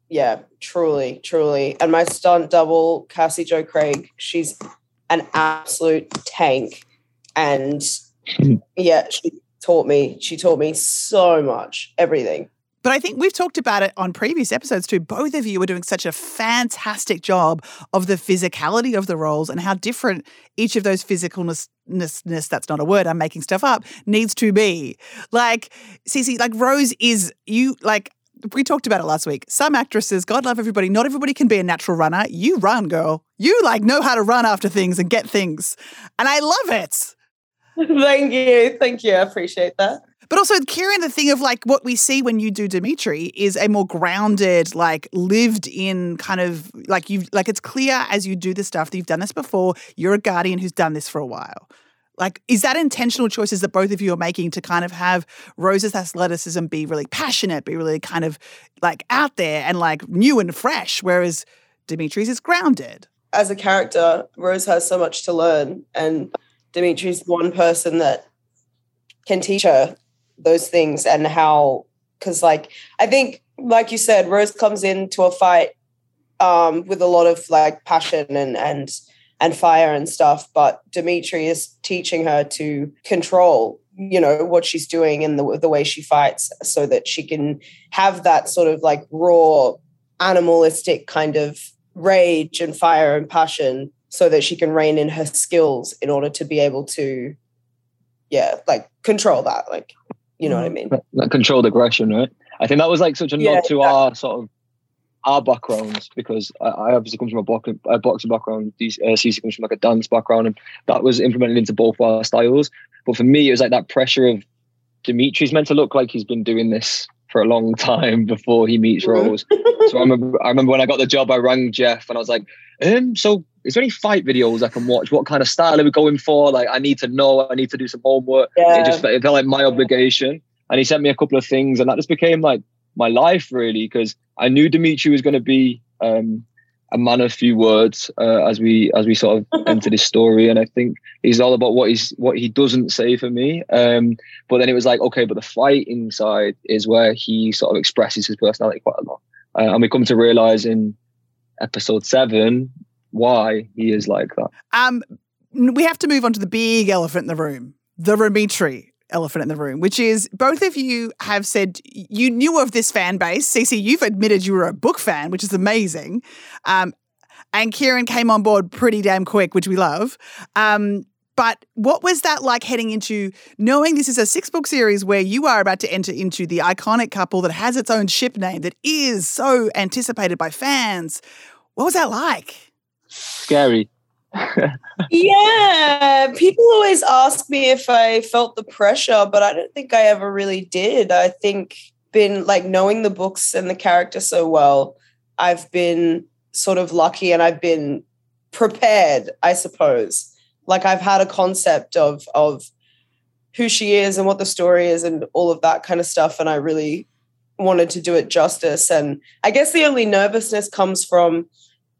yeah, truly, truly. And my stunt double, Cassie Joe Craig, she's an absolute tank. And yeah, she taught me, she taught me so much, everything. But I think we've talked about it on previous episodes too. Both of you were doing such a fantastic job of the physicality of the roles and how different each of those physicalnessness that's not a word, I'm making stuff up, needs to be. Like, Sisi, like Rose is you like we talked about it last week. Some actresses, God love everybody, not everybody can be a natural runner. You run, girl. You like know how to run after things and get things. And I love it. [LAUGHS] Thank you. Thank you. I appreciate that. But also, Kieron, the thing of like what we see when you do Dimitri is a more grounded, like lived in kind of like you've like it's clear as you do this stuff that you've done this before. You're a guardian who's done this for a while. Like, is that intentional choices that both of you are making to kind of have Rose's athleticism be really passionate, be really kind of like out there and like new and fresh, whereas Dimitri's is grounded? As a character, Rose has so much to learn, and Dimitri's one person that can teach her those things and how because like i think like you said rose comes into a fight um with a lot of like passion and and and fire and stuff but dimitri is teaching her to control you know what she's doing and the, the way she fights so that she can have that sort of like raw animalistic kind of rage and fire and passion so that she can rein in her skills in order to be able to yeah like control that like you know what i mean that controlled aggression, right? I think that was like such a Yeah, nod to exactly. our sort of our backgrounds because I, I obviously come from a boxing, a boxing background. These uh, Sisi comes from like a dance background, and that was implemented into both our styles. But for me, it was like that pressure of Dimitri's meant to look like he's been doing this for a long time before he meets Mm-hmm. Rose. so I remember, I remember when I got the job, I rang Jeff and I was like, um, so is there any fight videos I can watch? What kind of style are we going for? Like, I need to know. I need to do some homework. Yeah. It just it felt like my obligation. And he sent me a couple of things, and that just became like my life really, because I knew Dimitri was going to be um, a man of few words uh, as we as we sort of [LAUGHS] enter this story. And I think he's all about what he's what he doesn't say for me. Um, but then it was like, okay, but the fighting side is where he sort of expresses his personality quite a lot. Uh, and we come to realize in episode seven why he is like that. Um, we have to move on to the big elephant in the room, the Dimitri elephant in the room, which is both of you have said you knew of this fan base. Sisi, you've admitted you were a book fan, which is amazing. Um, and Kieron came on board pretty damn quick, which we love. Um, but what was that like heading into knowing this is a six book series where you are about to enter into the iconic couple that has its own ship name that is so anticipated by fans? What was that like? Scary. Yeah, people always ask me if I felt the pressure, but I don't think I ever really did. I think been like knowing the books and the character so well, I've been sort of lucky and I've been prepared, I suppose. Like I've had a concept of of who she is and what the story is and all of that kind of stuff and I really wanted to do it justice and I guess the only nervousness comes from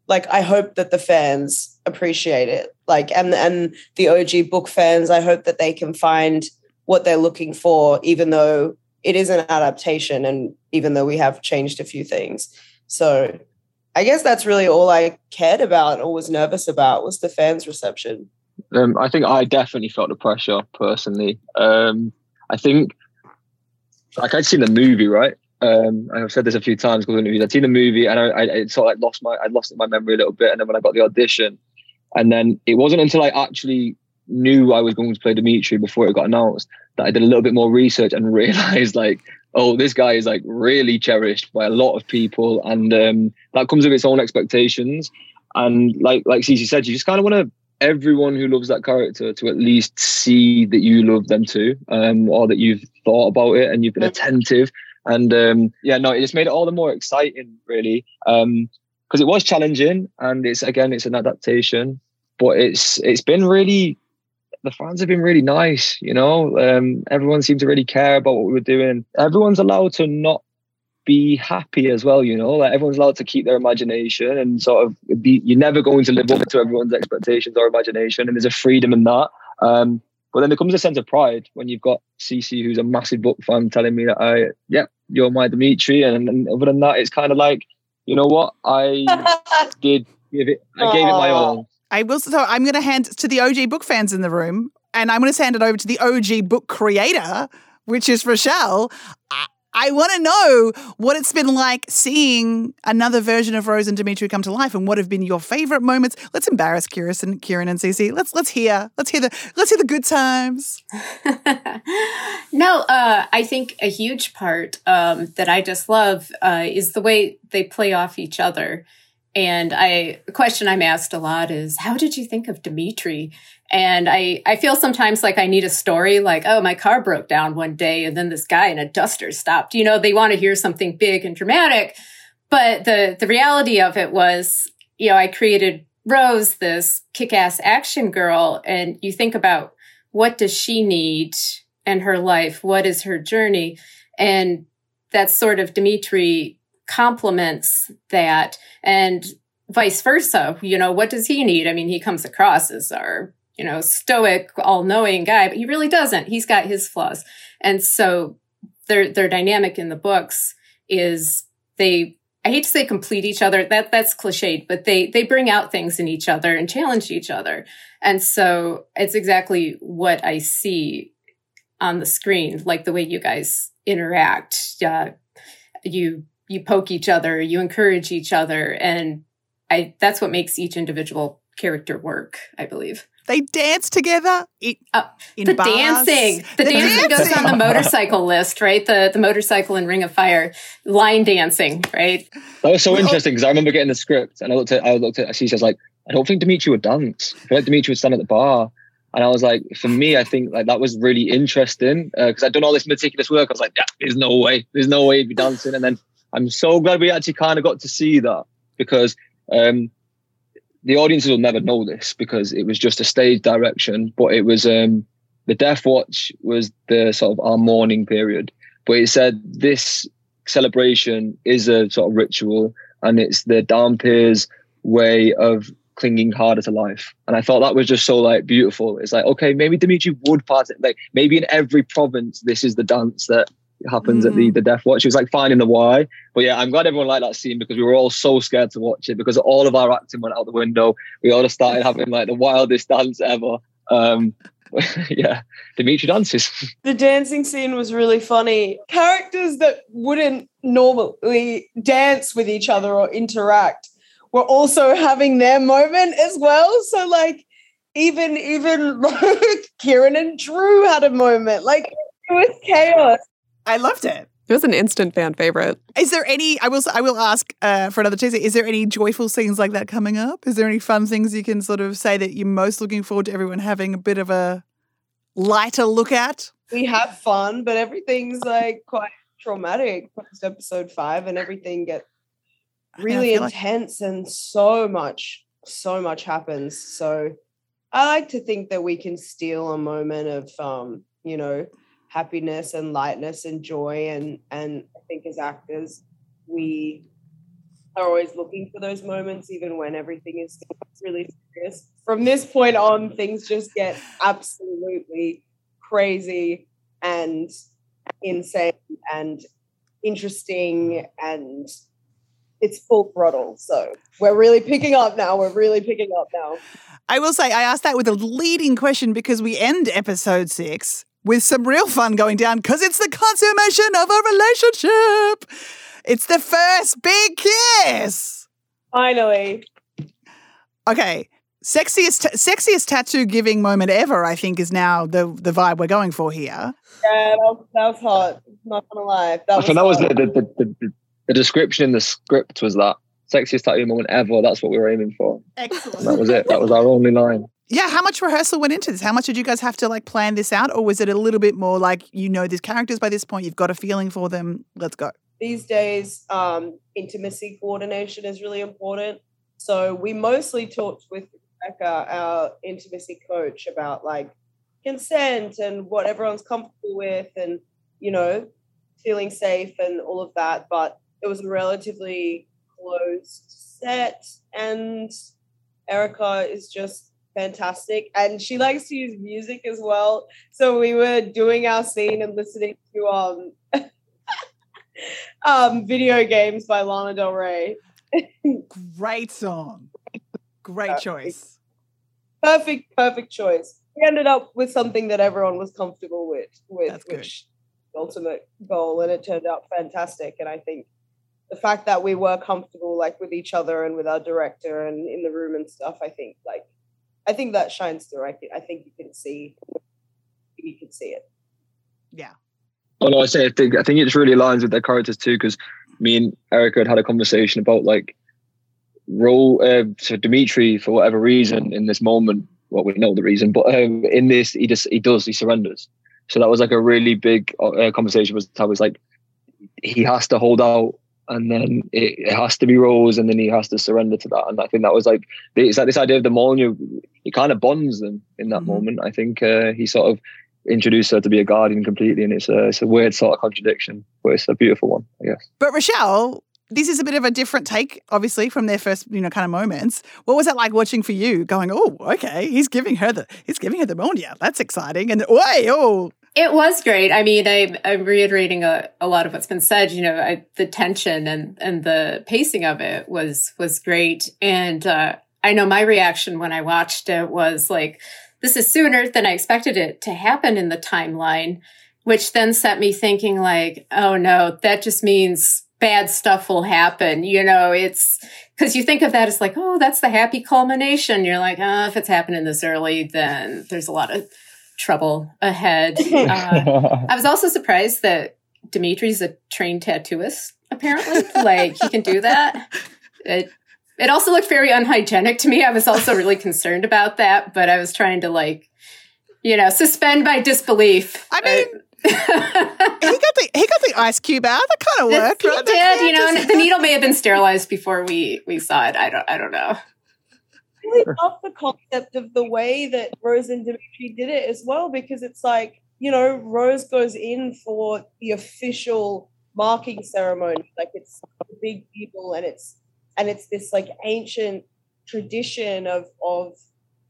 like I hope that the fans appreciate it. Like and and the OG book fans, I hope that they can find what they're looking for, even though it is an adaptation and even though we have changed a few things. So I guess that's really all I cared about or was nervous about was the fans' reception. Um, I think I definitely felt the pressure personally. Um, I think, like I'd seen the movie, right? Um, I've said this a few times because I'd seen the movie and I, I, I sort of like lost my, I lost my memory a little bit. And then when I got the audition, and then it wasn't until I actually knew I was going to play Dimitri before it got announced that I did a little bit more research and [LAUGHS] realized like, oh, this guy is like really cherished by a lot of people, and um, that comes with its own expectations. And like like Sisi said, you just kind of want to everyone who loves that character to at least see that you love them too, um, or that you've thought about it and you've been attentive. And um, yeah, no, it just made it all the more exciting, really, because it was challenging, and it's again, it's an adaptation, but it's it's been really. The fans have been really nice, you know. Um, everyone seemed to really care about what we were doing. Everyone's allowed to not be happy as well, you know. Like everyone's allowed to keep their imagination and sort of be. You're never going to live up to everyone's expectations or imagination, and there's a freedom in that. Um, but then there comes a sense of pride when you've got Sisi, who's a massive book fan, telling me that I, yeah, you're my Dimitri, and, and other than that, it's kind of like, you know what, I [LAUGHS] did give it, I gave it my all. I will. So I'm going to hand to the OG book fans in the room, and I'm going to hand it over to the OG book creator, which is Richelle. I, want to know what it's been like seeing another version of Rose and Dimitri come to life, and what have been your favorite moments. Let's embarrass Kieron and Kieron and Sisi. Let's let's hear let's hear the let's hear the good times. [LAUGHS] no, uh, I think a huge part um, that I just love uh, is the way they play off each other. And I, question I'm asked a lot is, how did you think of Dimitri? And I, I feel sometimes like I need a story like, oh, my car broke down one day and then this guy in a duster stopped. You know, they want to hear something big and dramatic. But the, the reality of it was, you know, I created Rose, this kick ass action girl. And you think about what does she need in her life? What is her journey? And that sort of Dimitri complements that and vice versa. You know, what does he need? I mean, he comes across as our, you know, stoic, all knowing guy, but he really doesn't. He's got his flaws. And so their, their dynamic in the books is they, I hate to say complete each other. That, that's cliched, but they, they bring out things in each other and challenge each other. And so it's exactly what I see on the screen, like the way you guys interact. Uh, you you poke each other, you encourage each other, and I that's what makes each individual character work. I believe. They dance together. It, uh, the bars. dancing, the, the dancing, dancing goes on the motorcycle list, right? The the motorcycle and Ring of Fire line dancing, right? That was so interesting because I remember getting the script and I looked at I looked at she says like I don't think Dimitri would dance. I feel like Dimitri would stand at the bar. And I was like, for me, I think like that was really interesting because uh, I'd done all this meticulous work. I was like, yeah, there's no way, there's no way he'd be dancing. And then I'm so glad we actually kind of got to see that because um, the audiences will never know this because it was just a stage direction, but it was um, the Death Watch was the sort of our mourning period. But it said this celebration is a sort of ritual and it's the dhampir's way of clinging harder to life. And I thought that was just so like beautiful. It's like, okay, maybe Dimitri would part it. Like maybe in every province, this is the dance that happens mm. at the, mm. the Death Watch. It was like finding the why. But yeah, I'm glad everyone liked that scene because we were all so scared to watch it because all of our acting went out the window. We all just started having like the wildest dance ever. Um, [LAUGHS] yeah, Dimitri dances. [LAUGHS] The dancing scene was really funny. Characters that wouldn't normally dance with each other or interact were also [LAUGHS] having their moment as well. So like even even like Kieron and Drew had a moment. Like it was chaos. I loved it. It was an instant fan favorite. Is there any? I will. I will ask uh, for another teaser. Is there any joyful scenes like that coming up? Is there any fun things you can sort of say that you're most looking forward to everyone having a bit of a lighter look at? We have fun, but everything's like quite traumatic post episode five, and everything gets really intense like... and so much so much happens so i like to think that we can steal a moment of um you know happiness and lightness and joy and and i think as actors we are always looking for those moments even when everything is really serious from this point on things just get absolutely crazy and insane and interesting and it's full throttle. So we're really picking up now. We're really picking up now. I will say, I asked that with a leading question because we end episode six with some real fun going down because it's the consummation of a relationship. It's the first big kiss. Finally. Okay. Sexiest, sexiest tattoo giving moment ever, I think, is now the the vibe we're going for here. Yeah, that was, that was hot. Not gonna lie. That I think that was the, the, the, the, the description in the script was that sexiest tattoo moment ever. That's what we were aiming for. Excellent. And that was it. That was our only line. Yeah, how much rehearsal went into this? How much did you guys have to like plan this out, or was it a little bit more like you know these characters by this point, you've got a feeling for them, let's go? These days, um, intimacy coordination is really important. So we mostly talked with Rebecca, our intimacy coach, about like consent and what everyone's comfortable with, and you know, feeling safe and all of that. But it was a relatively closed set, and Erica is just fantastic. And she likes to use music as well. So we were doing our scene and listening to um, [LAUGHS] um video games by Lana Del Rey. Great song. Great perfect. choice. Perfect, perfect choice. We ended up with something that everyone was comfortable with, with which ultimate goal, and it turned out fantastic. And I think the fact that we were comfortable like with each other and with our director and in the room and stuff i think like i think that shines through i, I think you can see you can see it yeah oh no i say i think i think it just really aligns with their characters too because me and erica had had a conversation about like role uh, to dimitri for whatever reason in this moment well we know the reason but um, in this he just he does he surrenders so that was like a really big uh, conversation was I was like he has to hold out and then it, it, has to be Rose, and then he has to surrender to that. And I think that was like it's like this idea of the Molnija. He kind of bonds them in that mm-hmm. moment. I think uh, he sort of introduced her to be a guardian completely, and it's a it's a weird sort of contradiction, but it's a beautiful one, I guess. But Richelle, this is a bit of a different take, obviously, from their first, you know, kind of moments. What was that like watching for you? Going, oh, okay, he's giving her the he's giving her the Molnija. That's exciting. And way, oh, it was great. I mean, I, am reiterating a, a, lot of what's been said. You know, I, the tension and and the pacing of it was was great. And uh, I know my reaction when I watched it was like, "This is sooner than I expected it to happen in the timeline," which then set me thinking, like, "Oh no, that just means bad stuff will happen. You know, it's because you think of that as like, oh, that's the happy culmination. You're like, oh, if it's happening this early, then there's a lot of trouble ahead. [LAUGHS] Uh, I was also surprised that Dimitri's a trained tattooist, apparently. like, he can do that. [LAUGHS] It, it also looked very unhygienic to me. I was also really concerned about that, but I was trying to, like, you know, suspend my disbelief. I mean, [LAUGHS] he got the he got the ice cube out. That kind of worked. He right? did, you know, and the needle may have been sterilized before we we saw it. I don't I don't know. I really love the concept of the way that Rose and Dimitri did it as well, because it's like, you know, Rose goes in for the official marking ceremony. Like it's a big deal and it's and it's this like ancient tradition of of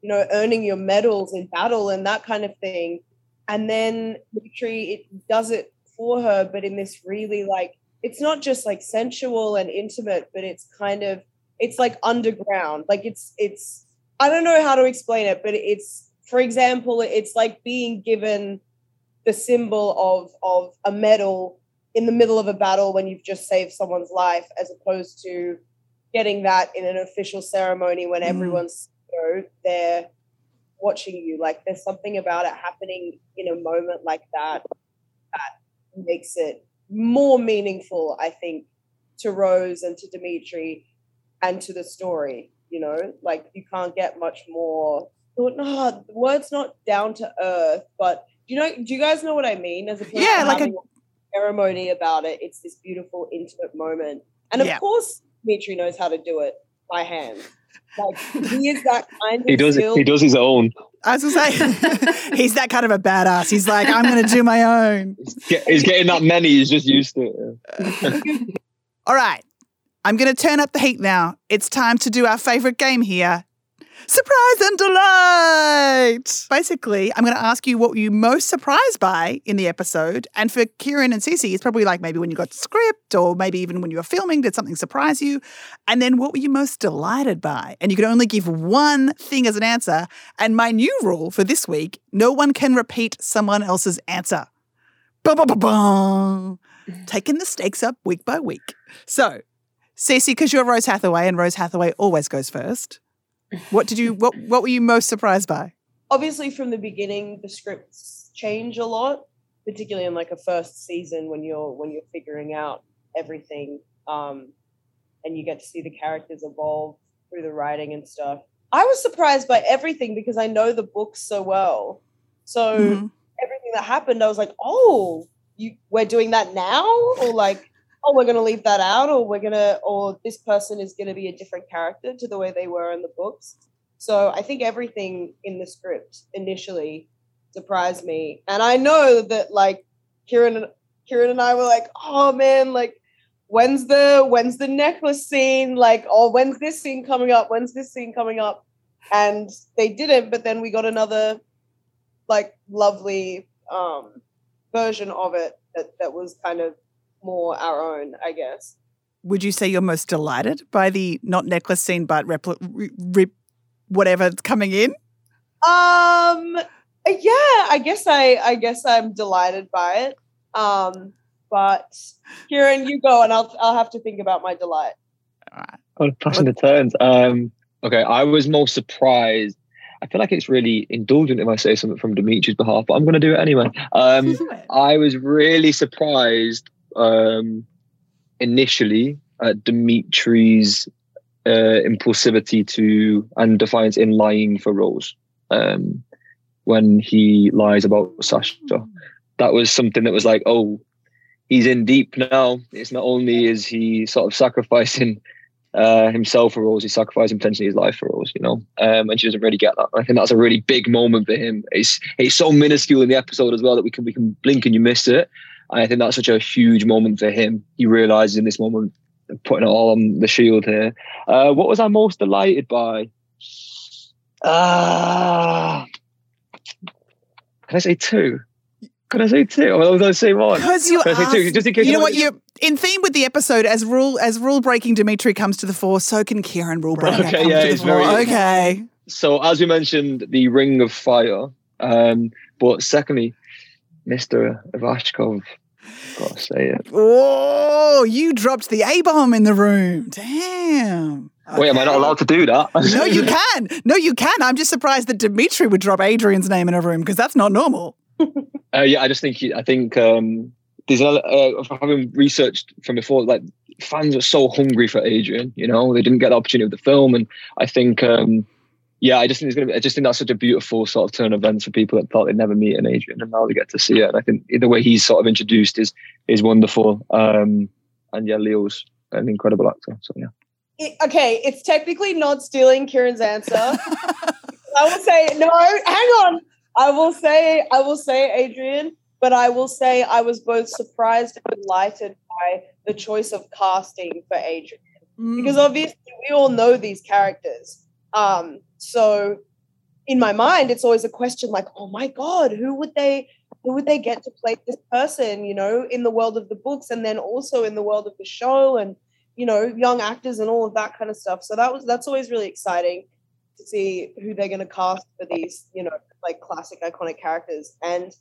you know earning your medals in battle and that kind of thing and then Dimitri it does it for her, but in this really like it's not just like sensual and intimate, but it's kind of it's like underground. Like it's it's I don't know how to explain it, but it's for example, it's like being given the symbol of of a medal in the middle of a battle when you've just saved someone's life, as opposed to getting that in an official ceremony when mm. everyone's you know there watching you. Like there's something about it happening in a moment like that that makes it more meaningful, I think, to Rose and to Dimitri and to the story. You know, like you can't get much more. No, the word's not down to earth, but do you know? Do you guys know what I mean? As a yeah, like a ceremony about it, it's this beautiful, intimate moment, and of yeah. course, Dimitri knows how to do it by hand. Like he is that [LAUGHS] kind of. He does. He does his own. I was gonna say [LAUGHS] he's that kind of a badass. He's like, I'm gonna do my own. He's getting that many. He's just used to it. [LAUGHS] All right, I'm gonna turn up the heat now. It's time to do our favorite game here. Surprise and delight! Basically, I'm going to ask you what were you most surprised by in the episode. And for Kieron and Sisi, it's probably like maybe when you got the script or maybe even when you were filming, did something surprise you? And then what were you most delighted by? And you can only give one thing as an answer. And my new rule for this week no one can repeat someone else's answer. [LAUGHS] Taking the stakes up week by week. So, Sisi, because you're Rose Hathaway and Rose Hathaway always goes first. What did you what what were you most surprised by? Obviously from the beginning the scripts change a lot, particularly in like a first season when you're when you're figuring out everything um and you get to see the characters evolve through the writing and stuff. I was surprised by everything because I know the books so well. So mm-hmm. everything that happened I was like, "Oh, you we're doing that now?" or like oh, we're going to leave that out, or we're going to, or this person is going to be a different character to the way they were in the books. So I think everything in the script initially surprised me, and I know that like Kieron, Kieron and I were like, oh man, like when's the when's the necklace scene? Like, oh, when's this scene coming up? When's this scene coming up? And they didn't, but then we got another like lovely um version of it that, that was kind of more our own, I guess. Would you say you're most delighted by the not necklace scene, but repl- rip whatever's coming in? Um, yeah, I guess I, I guess I'm delighted by it. Um, but Kieron, you go, and I'll, I'll have to think about my delight. All right. Oh, passing the turns. Um, okay, I was more surprised I feel like it's really indulgent if I say something from Dimitri's behalf, but I'm going to do it anyway. Um, [LAUGHS] I was really surprised um, initially at Dimitri's uh, impulsivity to and defiance in lying for Rose um, when he lies about Sasha. That was something that was like, oh, he's in deep now. It's not only is he sort of sacrificing uh, himself for Rose, he's sacrificing potentially his life for Rose, you know, um, and she doesn't really get that. I think that's a really big moment for him. It's it's so minuscule in the episode as well that we can we can blink and you miss it. And I think that's such a huge moment for him. He realizes in this moment, putting it all on the shield here. Uh, what was I most delighted by? Uh, can I say two? Can I say two? I was going to say one? Because you asked, two? Just in case you know what you're in theme with the episode as rule as rule breaking Dimitri comes to the fore, so can Kieron rule breaking okay, yeah, fore. Very, okay. So as we mentioned, the Ring of Fire. Um, but secondly, Mr. Ivashkov Gotta say it. Oh, you dropped the A bomb in the room. Damn. Wait, am I not allowed to do that? [LAUGHS] No, you [LAUGHS] can. No, you can. I'm just surprised that Dimitri would drop Adrian's name in a room because that's not normal. Uh, yeah, I just think I think um, there's a, uh, having researched from before, like fans are so hungry for Adrian. You know, they didn't get the opportunity of the film, and I think, um, yeah, I just think it's gonna. Be, I just think that's such a beautiful sort of turn of events for people that thought they'd never meet an Adrian, and now they get to see it. And I think the way he's sort of introduced is is wonderful. Um, and yeah, Leo's an incredible actor. So yeah. It- okay, it's technically not stealing Kieron's answer. [LAUGHS] I will say no. Hang on. I will say I will say Adrian, but I will say I was both surprised and delighted by the choice of casting for Adrian because obviously we all know these characters. Um, so in my mind, it's always a question like, oh my god, who would they who would they get to play this person? You know, in the world of the books, and then also in the world of the show, and you know, young actors and all of that kind of stuff. So that was that's always really exciting to see who they're going to cast for these, you know, like classic iconic characters. And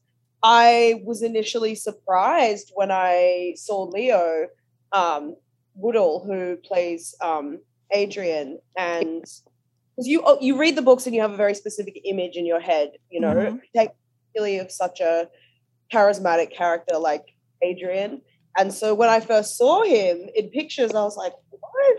I was initially surprised when I saw Leo um, Woodall, who plays um, Adrian, and because you oh, you read the books and you have a very specific image in your head, you know, Mhm. particularly of such a charismatic character like Adrian. And so when I first saw him in pictures, I was like, what?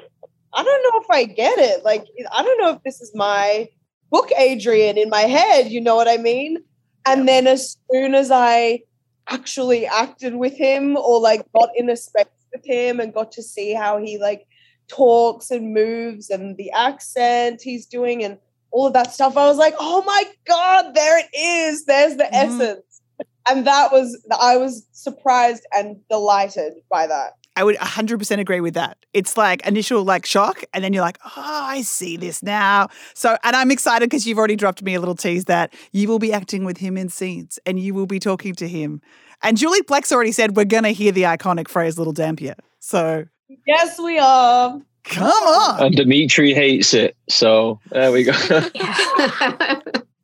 I don't know if I get it. Like, I don't know if this is my book Adrian in my head. You know what I mean? And then as soon as I actually acted with him or like got in a space with him and got to see how he like talks and moves and the accent he's doing and all of that stuff, I was like, oh my God, there it is. There's the Mhm. essence. And that was, I was surprised and delighted by that. I would 100% agree with that. It's like initial like shock and then you're like, "Oh, I see this now." So, and I'm excited because you've already dropped me a little tease that you will be acting with him in scenes and you will be talking to him. And Julie Plec's already said we're going to hear the iconic phrase little dhampir. So, Yes, we are. come on. And Dimitri hates it. So there we go. [LAUGHS]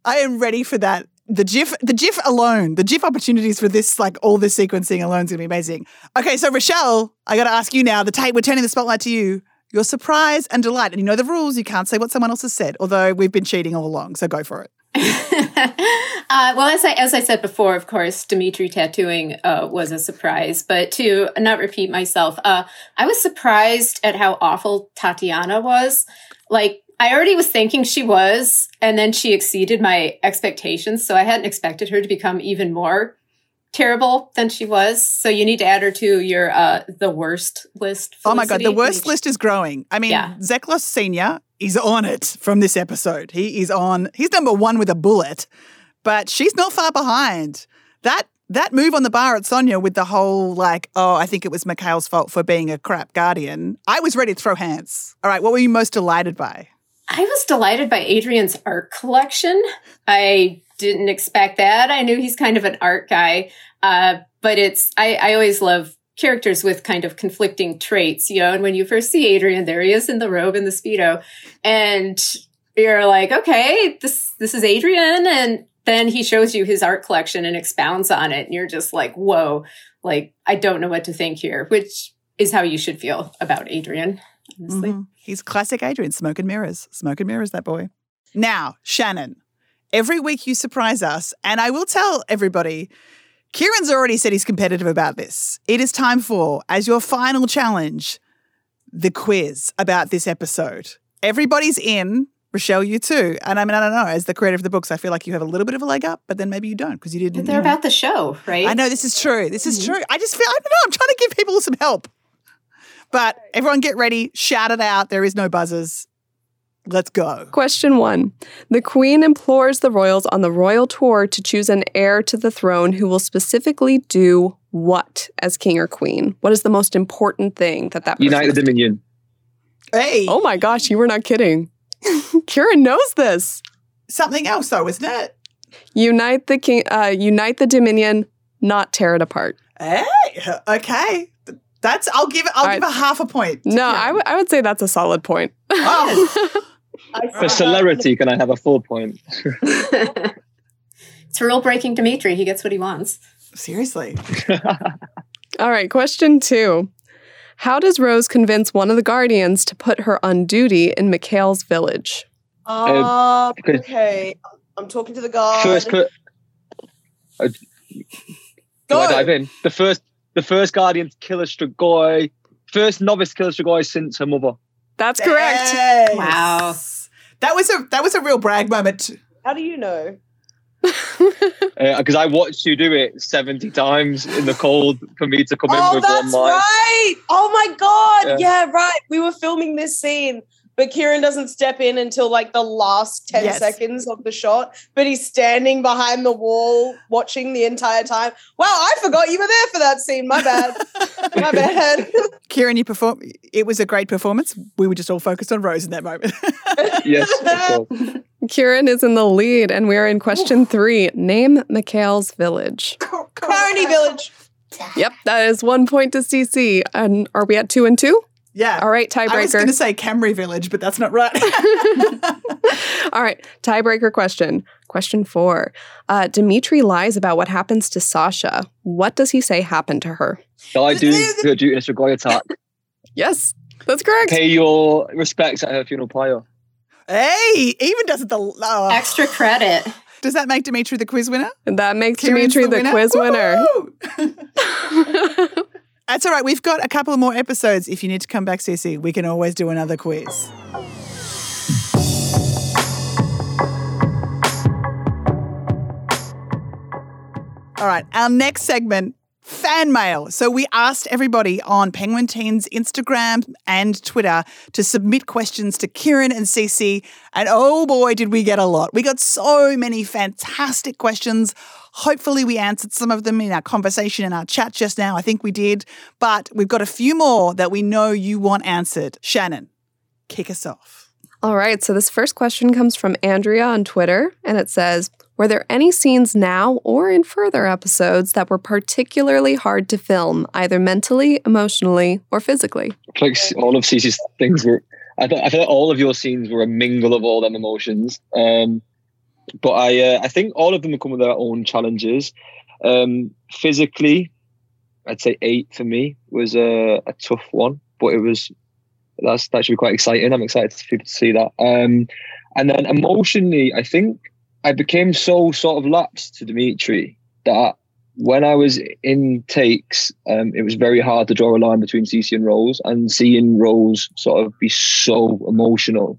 I am ready for that. The GIF, the GIF alone, the GIF opportunities for this, like all this sequencing alone is going to be amazing. Okay, so Richelle, I got to ask you now. The tape, we're turning the spotlight to you. Your surprise and delight, and you know the rules. You can't say what someone else has said, although we've been cheating all along. So go for it. [LAUGHS] uh, well, as I as I said before, of course, Dimitri tattooing uh, was a surprise. But to not repeat myself, uh, I was surprised at how awful Tatiana was. Like I already was thinking she was, and then she exceeded my expectations. So I hadn't expected her to become even more terrible than she was. So you need to add her to your uh, the worst list. Oh my god, the worst list is growing. I mean, Yeah. Zeklos Senior is on it from this episode. He is on. He's number one with a bullet, but she's not far behind. That that move on the bar at Sonya with the whole like, oh, I think it was Mikhail's fault for being a crap guardian. I was ready to throw hands. All right, what were you most delighted by? I was delighted by Adrian's art collection. I didn't expect that. I knew he's kind of an art guy, uh, but it's I, I always love characters with kind of conflicting traits, you know. And when you first see Adrian, there he is in the robe and the speedo, and you're like, okay, this this is Adrian, and then he shows you his art collection and expounds on it, and you're just like, whoa, like I don't know what to think here, which is how you should feel about Adrian, honestly. Mhm. He's classic Adrian, smoke and mirrors. Smoke and mirrors, that boy. Now, Shannon, every week you surprise us, and I will tell everybody Kieron's already said he's competitive about this. It is time for, as your final challenge, the quiz about this episode. Everybody's in. Richelle, you too. And I mean, I don't know, as the creator of the books, I feel like you have a little bit of a leg up, but then maybe you don't because you didn't. But they're know. about the show, right? I know this is true. This is Mhm. true. I just feel, I don't know, I'm trying to give people some help. But everyone get ready, shout it out. There is no buzzers. Let's go. Question one The Queen implores the royals on the royal tour to choose an heir to the throne who will specifically do what as king or queen? What is the most important thing that that person United has to- Dominion. Hey, Oh my gosh, you were not kidding. [LAUGHS] Kieron knows this. something else though, isn't it? Unite the king, uh, unite the Dominion, not tear it apart. Hey, okay. That's I'll give it. I'll All give a half a point. to No, Kieron. I, w- I would say that's a solid point. Oh, [LAUGHS] I For celerity, can I have a full point? [LAUGHS] it's rule breaking Dimitri. He gets what he wants. seriously. [LAUGHS] All right, question two. How does Rose convince one of the Guardians to put her on duty in Mikhail's village? Uh, okay. I'm talking to the guard. First, per- uh, do Go. I dive in? The first, the first Guardian to kill a Strigoi, first novice to kill a Strigoi since her mother. That's correct. Yes. Wow. That was a that was a real brag moment. How do you know? Because Uh, I watched you do it seventy times in the cold for me to come in Oh, with one that's line. right. Oh my god. Yeah. Yeah. right. We were filming this scene, but Kieron doesn't step in until like the last 10 Yes. seconds of the shot, but he's standing behind the wall watching the entire time. Wow, I forgot you were there for that scene. My bad. [LAUGHS] my bad. [LAUGHS] Kieron, you perform. It was a great performance. We were just all focused on Rose in that moment. [LAUGHS] Yes. Kieron is in the lead, and we're in question three. Name Mikhail's village. Carney Village. Yep, that is one point to Sisi. And are we at two and two? Yeah. All right, tiebreaker. I was going to say Camry Village, but that's not right. [LAUGHS] All right, tiebreaker question. Question four. Uh, Dimitri lies about what happens to Sasha. What does he say happened to her? Shall I do [LAUGHS] do a duty in a Strigoi attack. Yes, that's correct. Pay your respects at her funeral pyre. hey, even does it the oh. Extra credit. Does that make Dimitri the quiz winner? That makes Kieron's Dimitri the, quiz winner. [LAUGHS] That's all right. We've got a couple of more episodes. If you need to come back, Sisi, we can always do another quiz. All right, our next segment fan mail. So we asked everybody on Penguin Teens Instagram and Twitter to submit questions to Kieron and Sisi, and oh boy, did we get a lot. We got so many fantastic questions. Hopefully, we answered some of them in our conversation in our chat just now. I think we did, but we've got a few more that we know you want answered. Shannon, kick us off. All right, so this first question comes from Andrea on Twitter, and it says Were there any scenes now or in further episodes that were particularly hard to film, either mentally, emotionally, or physically? Like all of Sisi's things were. I, th- I like all of your scenes were a mingle of all them emotions. Um, but I, uh, I think all of them come with their own challenges. Um, physically, I'd say eight for me was a, a tough one, but it was that's that should be quite exciting. I'm excited for people to see that. Um, and then emotionally, I think I became so sort of lapsed to Dimitri that when I was in takes, um, it was very hard to draw a line between Sisi and Rose, and seeing Rose sort of be so emotional.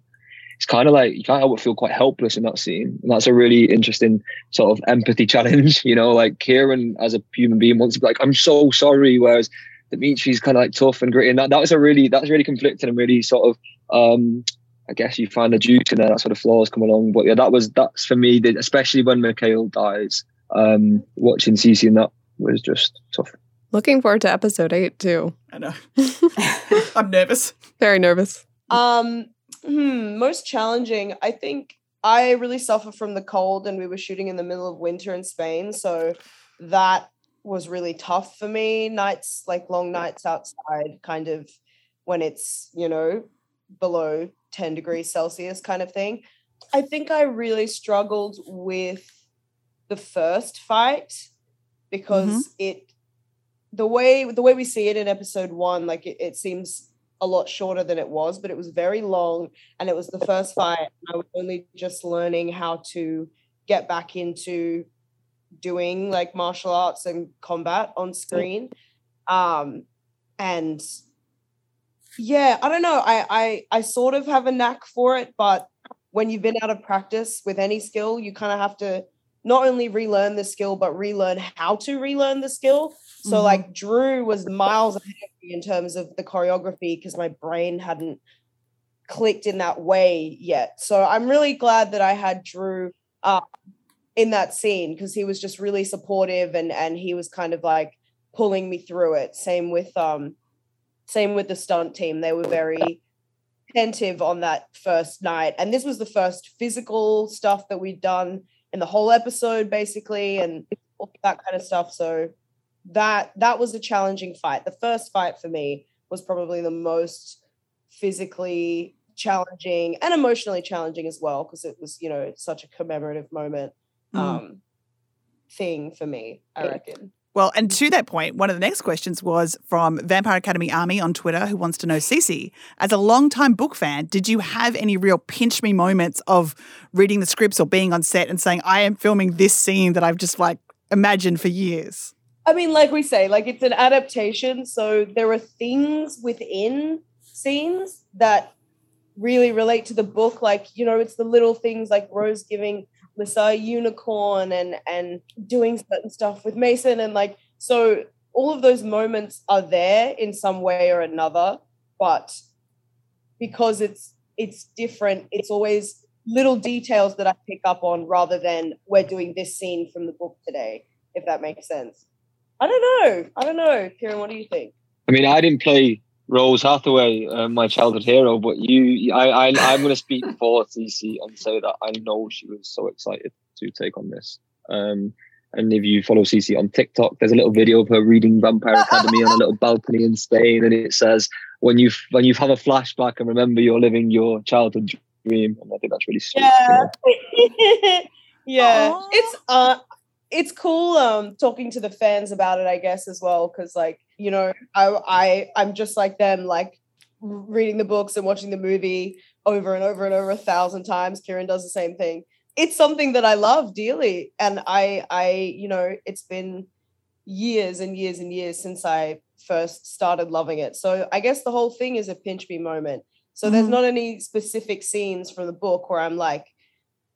It's kind of like you can't help but feel quite helpless in that scene, and that's a really interesting sort of empathy [LAUGHS] challenge. You know, like Kieron as a human being wants to be like, "I'm so sorry," whereas Dimitri's kind of like tough and gritty, and that that was a really that's really conflicting and really sort of um, I guess you find the juice in there, that sort of flaws come along. But yeah, that was that's for me, that, especially when Mikhail dies. Um, watching Sisi and that was just tough. Looking forward to episode eight, too. I know. [LAUGHS] I'm nervous. Very nervous. Um, hmm, most challenging. I think I really suffer from the cold, and we were shooting in the middle of winter in Spain, so that was really tough for me. Nights like long nights outside, kind of when it's you know below ten degrees Celsius, kind of thing. I think I really struggled with the first fight because it the way the way we see it in episode one, like it, it seems a lot shorter than it was, but it was very long and it was the first fight. I was only just learning how to get back into doing like martial arts and combat on screen. Um and yeah, I don't know. I I I sort of have a knack for it, but when you've been out of practice with any skill, you kind of have to not only relearn the skill, but relearn how to relearn the skill. So Mhm. like Drew was miles ahead of me in terms of the choreography because my brain hadn't clicked in that way yet. So I'm really glad that I had Drew uh, in that scene because he was just really supportive and and he was kind of like pulling me through it. Same with um same with the stunt team. They were very attentive on that first night. And this was the first physical stuff that we'd done in the whole episode, basically, and all that kind of stuff. So that that was a challenging fight. The first fight for me was probably the most physically challenging and emotionally challenging as well, because it was, you know, such a commemorative moment Mm. um thing for me, I reckon. Well, and to that point, one of the next questions was from Vampire Academy Army on Twitter, who wants to know, Sisi, as a long-time book fan, did you have any real pinch me moments of reading the scripts or being on set and saying, I am filming this scene that I've just like imagined for years? I mean, like we say, like it's an adaptation, so there are things within scenes that really relate to the book. Like, you know, it's the little things like Rose giving Lissa unicorn and and doing certain stuff with Mason and like so all of those moments are there in some way or another, but because it's it's different, it's always little details that I pick up on rather than we're doing this scene from the book today, if that makes sense. I don't know. I don't know. Kieron, what do you think? I mean, I didn't play Rose Hathaway, uh, my childhood hero, but you, I, I, I'm going to speak for Sisi and say that I know she was so excited to take on this. Um, and if you follow Sisi on TikTok, there's a little video of her reading Vampire Academy on a little balcony in Spain, and it says, "When you when you have a flashback and remember you're living your childhood dream," and I think that's really sweet. Yeah, you know? yeah. [LAUGHS] Aww. It's uh, it's cool um talking to the fans about it i guess as well because like you know i i i'm just like them like reading the books and watching the movie over and over and over a thousand times. Kieron does the same thing. It's something that i love dearly. And i i you know it's been years and years and years since i first started loving it. So i guess the whole thing is a pinch me moment. So mm-hmm. there's not any specific scenes from the book where i'm like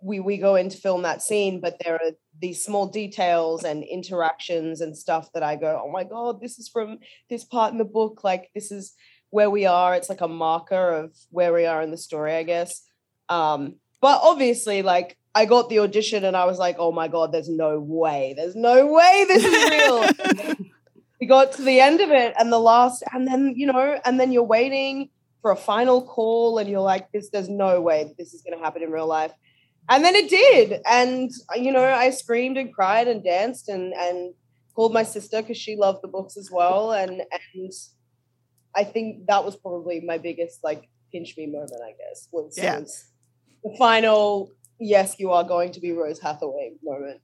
we we go in to film that scene, but there are these small details and interactions and stuff that I go, oh my god, this is from this part in the book. Like this is where we are. It's like a marker of where we are in the story, I guess. Um, but obviously, like I got the audition and I was like, oh my god, there's no way, there's no way this is real. [LAUGHS] we got to the end of it and the last, and then you know, and then you're waiting for a final call and you're like, this, there's no way this is going to happen in real life and then it did. And you know i screamed and cried and danced and and called my sister because she loved the books as well. And and i think that was probably my biggest like pinch me moment i guess was, yeah. was the final yes you are going to be rose hathaway moment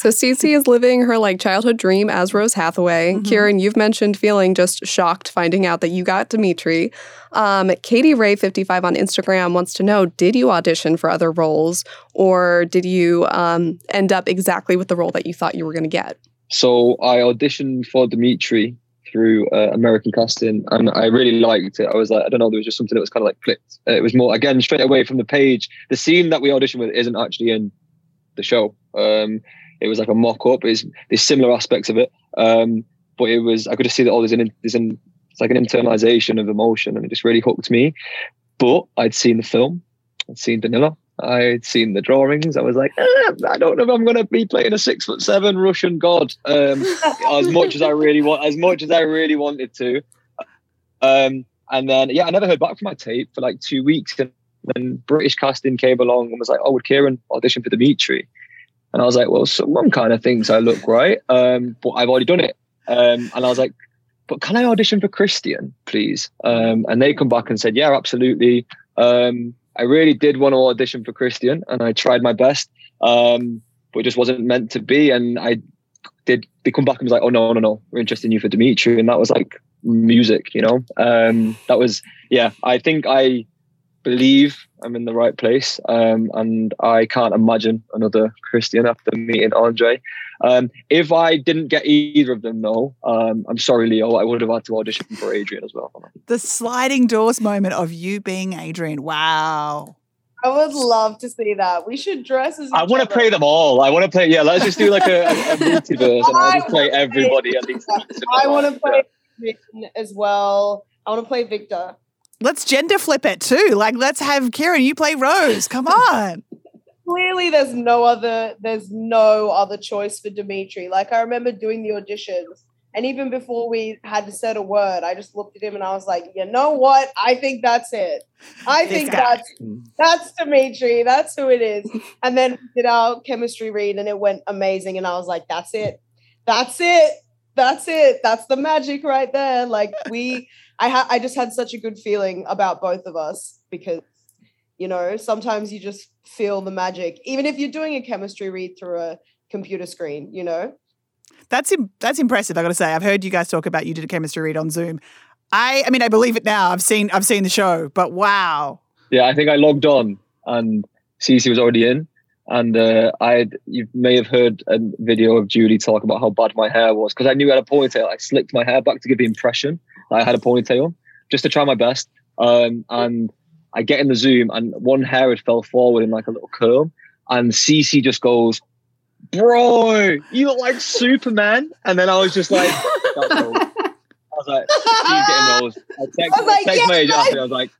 so Sisi is living her like childhood dream as Rose Hathaway. Mm-hmm. Kieron, you've mentioned feeling just shocked finding out that you got Dimitri. Um, Katie Ray 55 on Instagram wants to know: Did you audition for other roles, or did you um, end up exactly with the role that you thought you were going to get? So I auditioned for Dimitri through uh, American casting, and I really liked it. I was like, I don't know, there was just something that was kind of like clicked. Uh, it was more again straight away from the page. The scene that we auditioned with isn't actually in the show. Um, it was like a mock up. There's there's similar aspects of it, um, but it was I could just see that oh, there's an there's an it's like an internalization of emotion, and it just really hooked me. But I'd seen the film, I'd seen Danila, I'd seen the drawings. I was like, eh, I don't know if I'm going to be playing a six foot seven Russian god um, [LAUGHS] as much as I really want, as much as I really wanted to. Um, and then, yeah, I never heard back from my tape for like two weeks. And then British casting came along and was like, "Oh, would Kieron audition for Dimitri?" And I was like, well, someone kind of thinks I look right, um, but I've already done it. Um, and I was like, but can I audition for Christian, please? Um, and they come back and said, yeah, absolutely. Um, I really did want to audition for Christian, and I tried my best, um, but it just wasn't meant to be. And I did. They come back and was like, oh no, no, no, we're interested in you for Dimitri, and that was like music, you know. Um, that was yeah. I think I believe I'm in the right place. Um, and I can't imagine another Christian after meeting Andre. Um, if I didn't get either of them, though, um, I'm sorry, Leo, I would have had to audition for Adrian as well. The sliding doors moment of you being Adrian. Wow. I would love to see that. We should dress as. I want to play them all. I want to play. Yeah, let's just do like a, a, a [LAUGHS] multiverse, and I'll just play everybody. At least I want to play yeah. as well. I want to play Victor let's gender flip it too. Like, let's have Kieron, you play Rose. Come [LAUGHS] on. Clearly, there's no other. There's no other choice for Dimitri. Like, I remember doing the auditions, and even before we had to set a word, I just looked at him and I was like, you know what? I think that's it. I think that's that's Dimitri. That's who it is. And then we did our chemistry read, and it went amazing. And I was like, that's it. That's it. That's it. That's the magic right there. Like we I ha- I just had such a good feeling about both of us because you know sometimes you just feel the magic even if you're doing a chemistry read through a computer screen you know That's Im- that's impressive. I got to say, I've heard you guys talk about you did a chemistry read on Zoom. I, I mean, I believe it now. I've seen, I've seen the show, but wow. Yeah, I think I logged on and Sisi was already in, and uh, I you may have heard a video of Julie talk about how bad my hair was because I knew I had a ponytail. I slicked my hair back to give the impression that I had a ponytail just to try my best. Um, and I get in the Zoom, and one hair had fell forward in like a little curl, and Sisi just goes, "Bro, you look like Superman," and then I was just like. [LAUGHS] I was like, she's getting those. I text, I was like, text yes, my agent I- was like,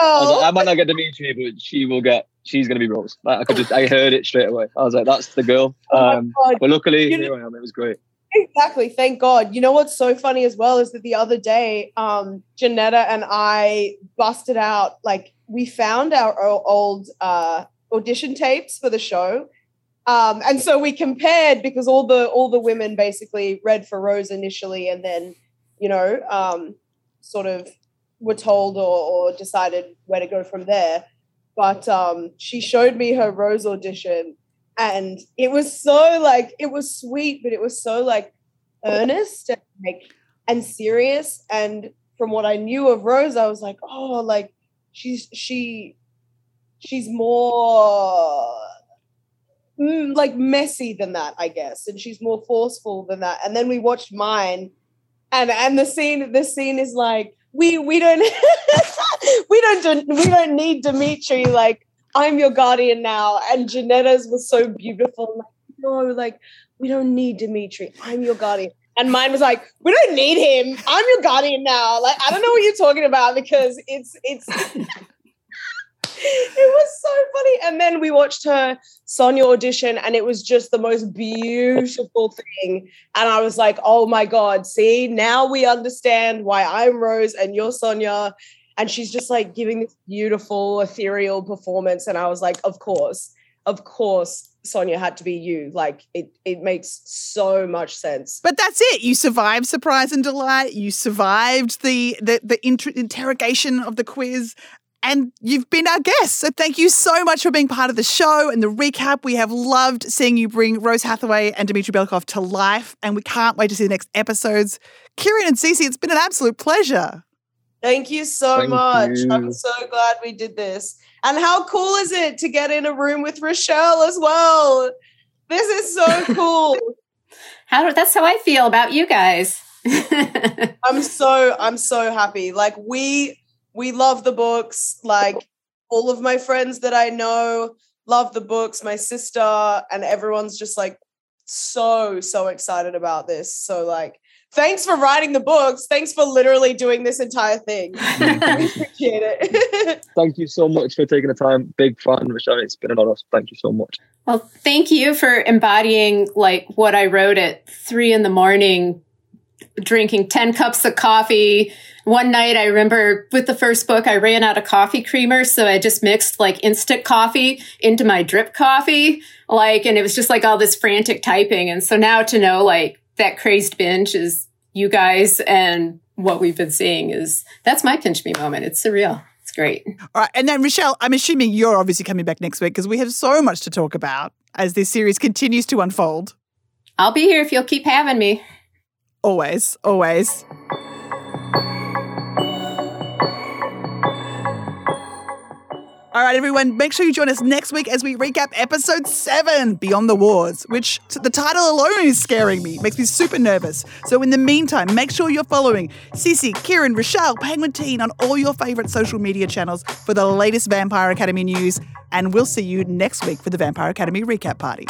I was like, I might not get Dimitri, but she will get. She's gonna be Rose. Like, I could just, I heard it straight away. I was like, that's the girl. Oh Um, God. but luckily, You here I am. It was great. Exactly. Thank God. You know what's so funny as well is that the other day, um, Jonetta and I busted out like we found our old uh, audition tapes for the show, um, and so we compared because all the all the women basically read for Rose initially, and then you know um, sort of were told or, or decided where to go from there. But um, she showed me her Rose audition, and it was so like it was sweet but it was so like earnest and like and serious. And from what i knew of rose i was like oh like she's she she's more mm, like messy than that i guess. And she's more forceful than that. And then we watched mine and and the scene the scene is like we we don't [LAUGHS] we don't we don't need dimitri like I'm your guardian now. And Jonetta's was so beautiful. Like, no, like, we don't need Dimitri. I'm your guardian. And mine was like, we don't need him. I'm your guardian now. Like, I don't know what you're talking about because it's it's [LAUGHS] it was so funny. And then we watched her Sonya audition, and it was just the most beautiful thing. And I was like, oh my God, see, now we understand why I'm Rose and you're Sonya and she's just like giving this beautiful ethereal performance and i was like of course of course Sonya had to be you like it it makes so much sense But that's it. You survived surprise and delight. You survived the the, the inter- interrogation of the quiz. And you've been our guest. So thank you so much for being part of the show and the recap. We have loved seeing you bring Rose Hathaway and Dimitri Belikov to life. And we can't wait to see the next episodes. Kieron and Sisi, it's been an absolute pleasure. thank you so Thank much i'm so glad we did this and how cool is it to get in a room with Richelle as well this is so [LAUGHS] cool How do, that's how I feel about you guys. [LAUGHS] I'm so I'm so happy. Like we we love the books. Like all of my friends that I know love the books. My sister and everyone's just like so so excited about this. So like thanks for writing the books. Thanks for literally doing this entire thing. [LAUGHS] I appreciate it. [LAUGHS] Thank you so much for taking the time. Big fan, Michelle. It's been an honor. Thank you so much. Well, thank you for embodying like what I wrote at three in the morning, drinking 10 cups of coffee. One night I remember with the first book, I ran out of coffee creamer. So I just mixed like instant coffee into my drip coffee. Like, and it was just like all this frantic typing. And so now to know like that crazed binge is you guys and what we've been seeing is that's my pinch me moment. It's surreal. It's great. All right. And then, Richelle, I'm assuming you're obviously coming back next week because we have so much to talk about as this series continues to unfold. I'll be here if you'll keep having me. Always, always. All right, everyone, make sure you join us next week as we recap episode seven, Beyond the Wars, which the title alone is scaring me, makes me super nervous. So, in the meantime, make sure you're following Sisi, Kieron, Richelle, Penguin Teen on all your favorite social media channels for the latest Vampire Academy news. And we'll see you next week for the Vampire Academy recap party.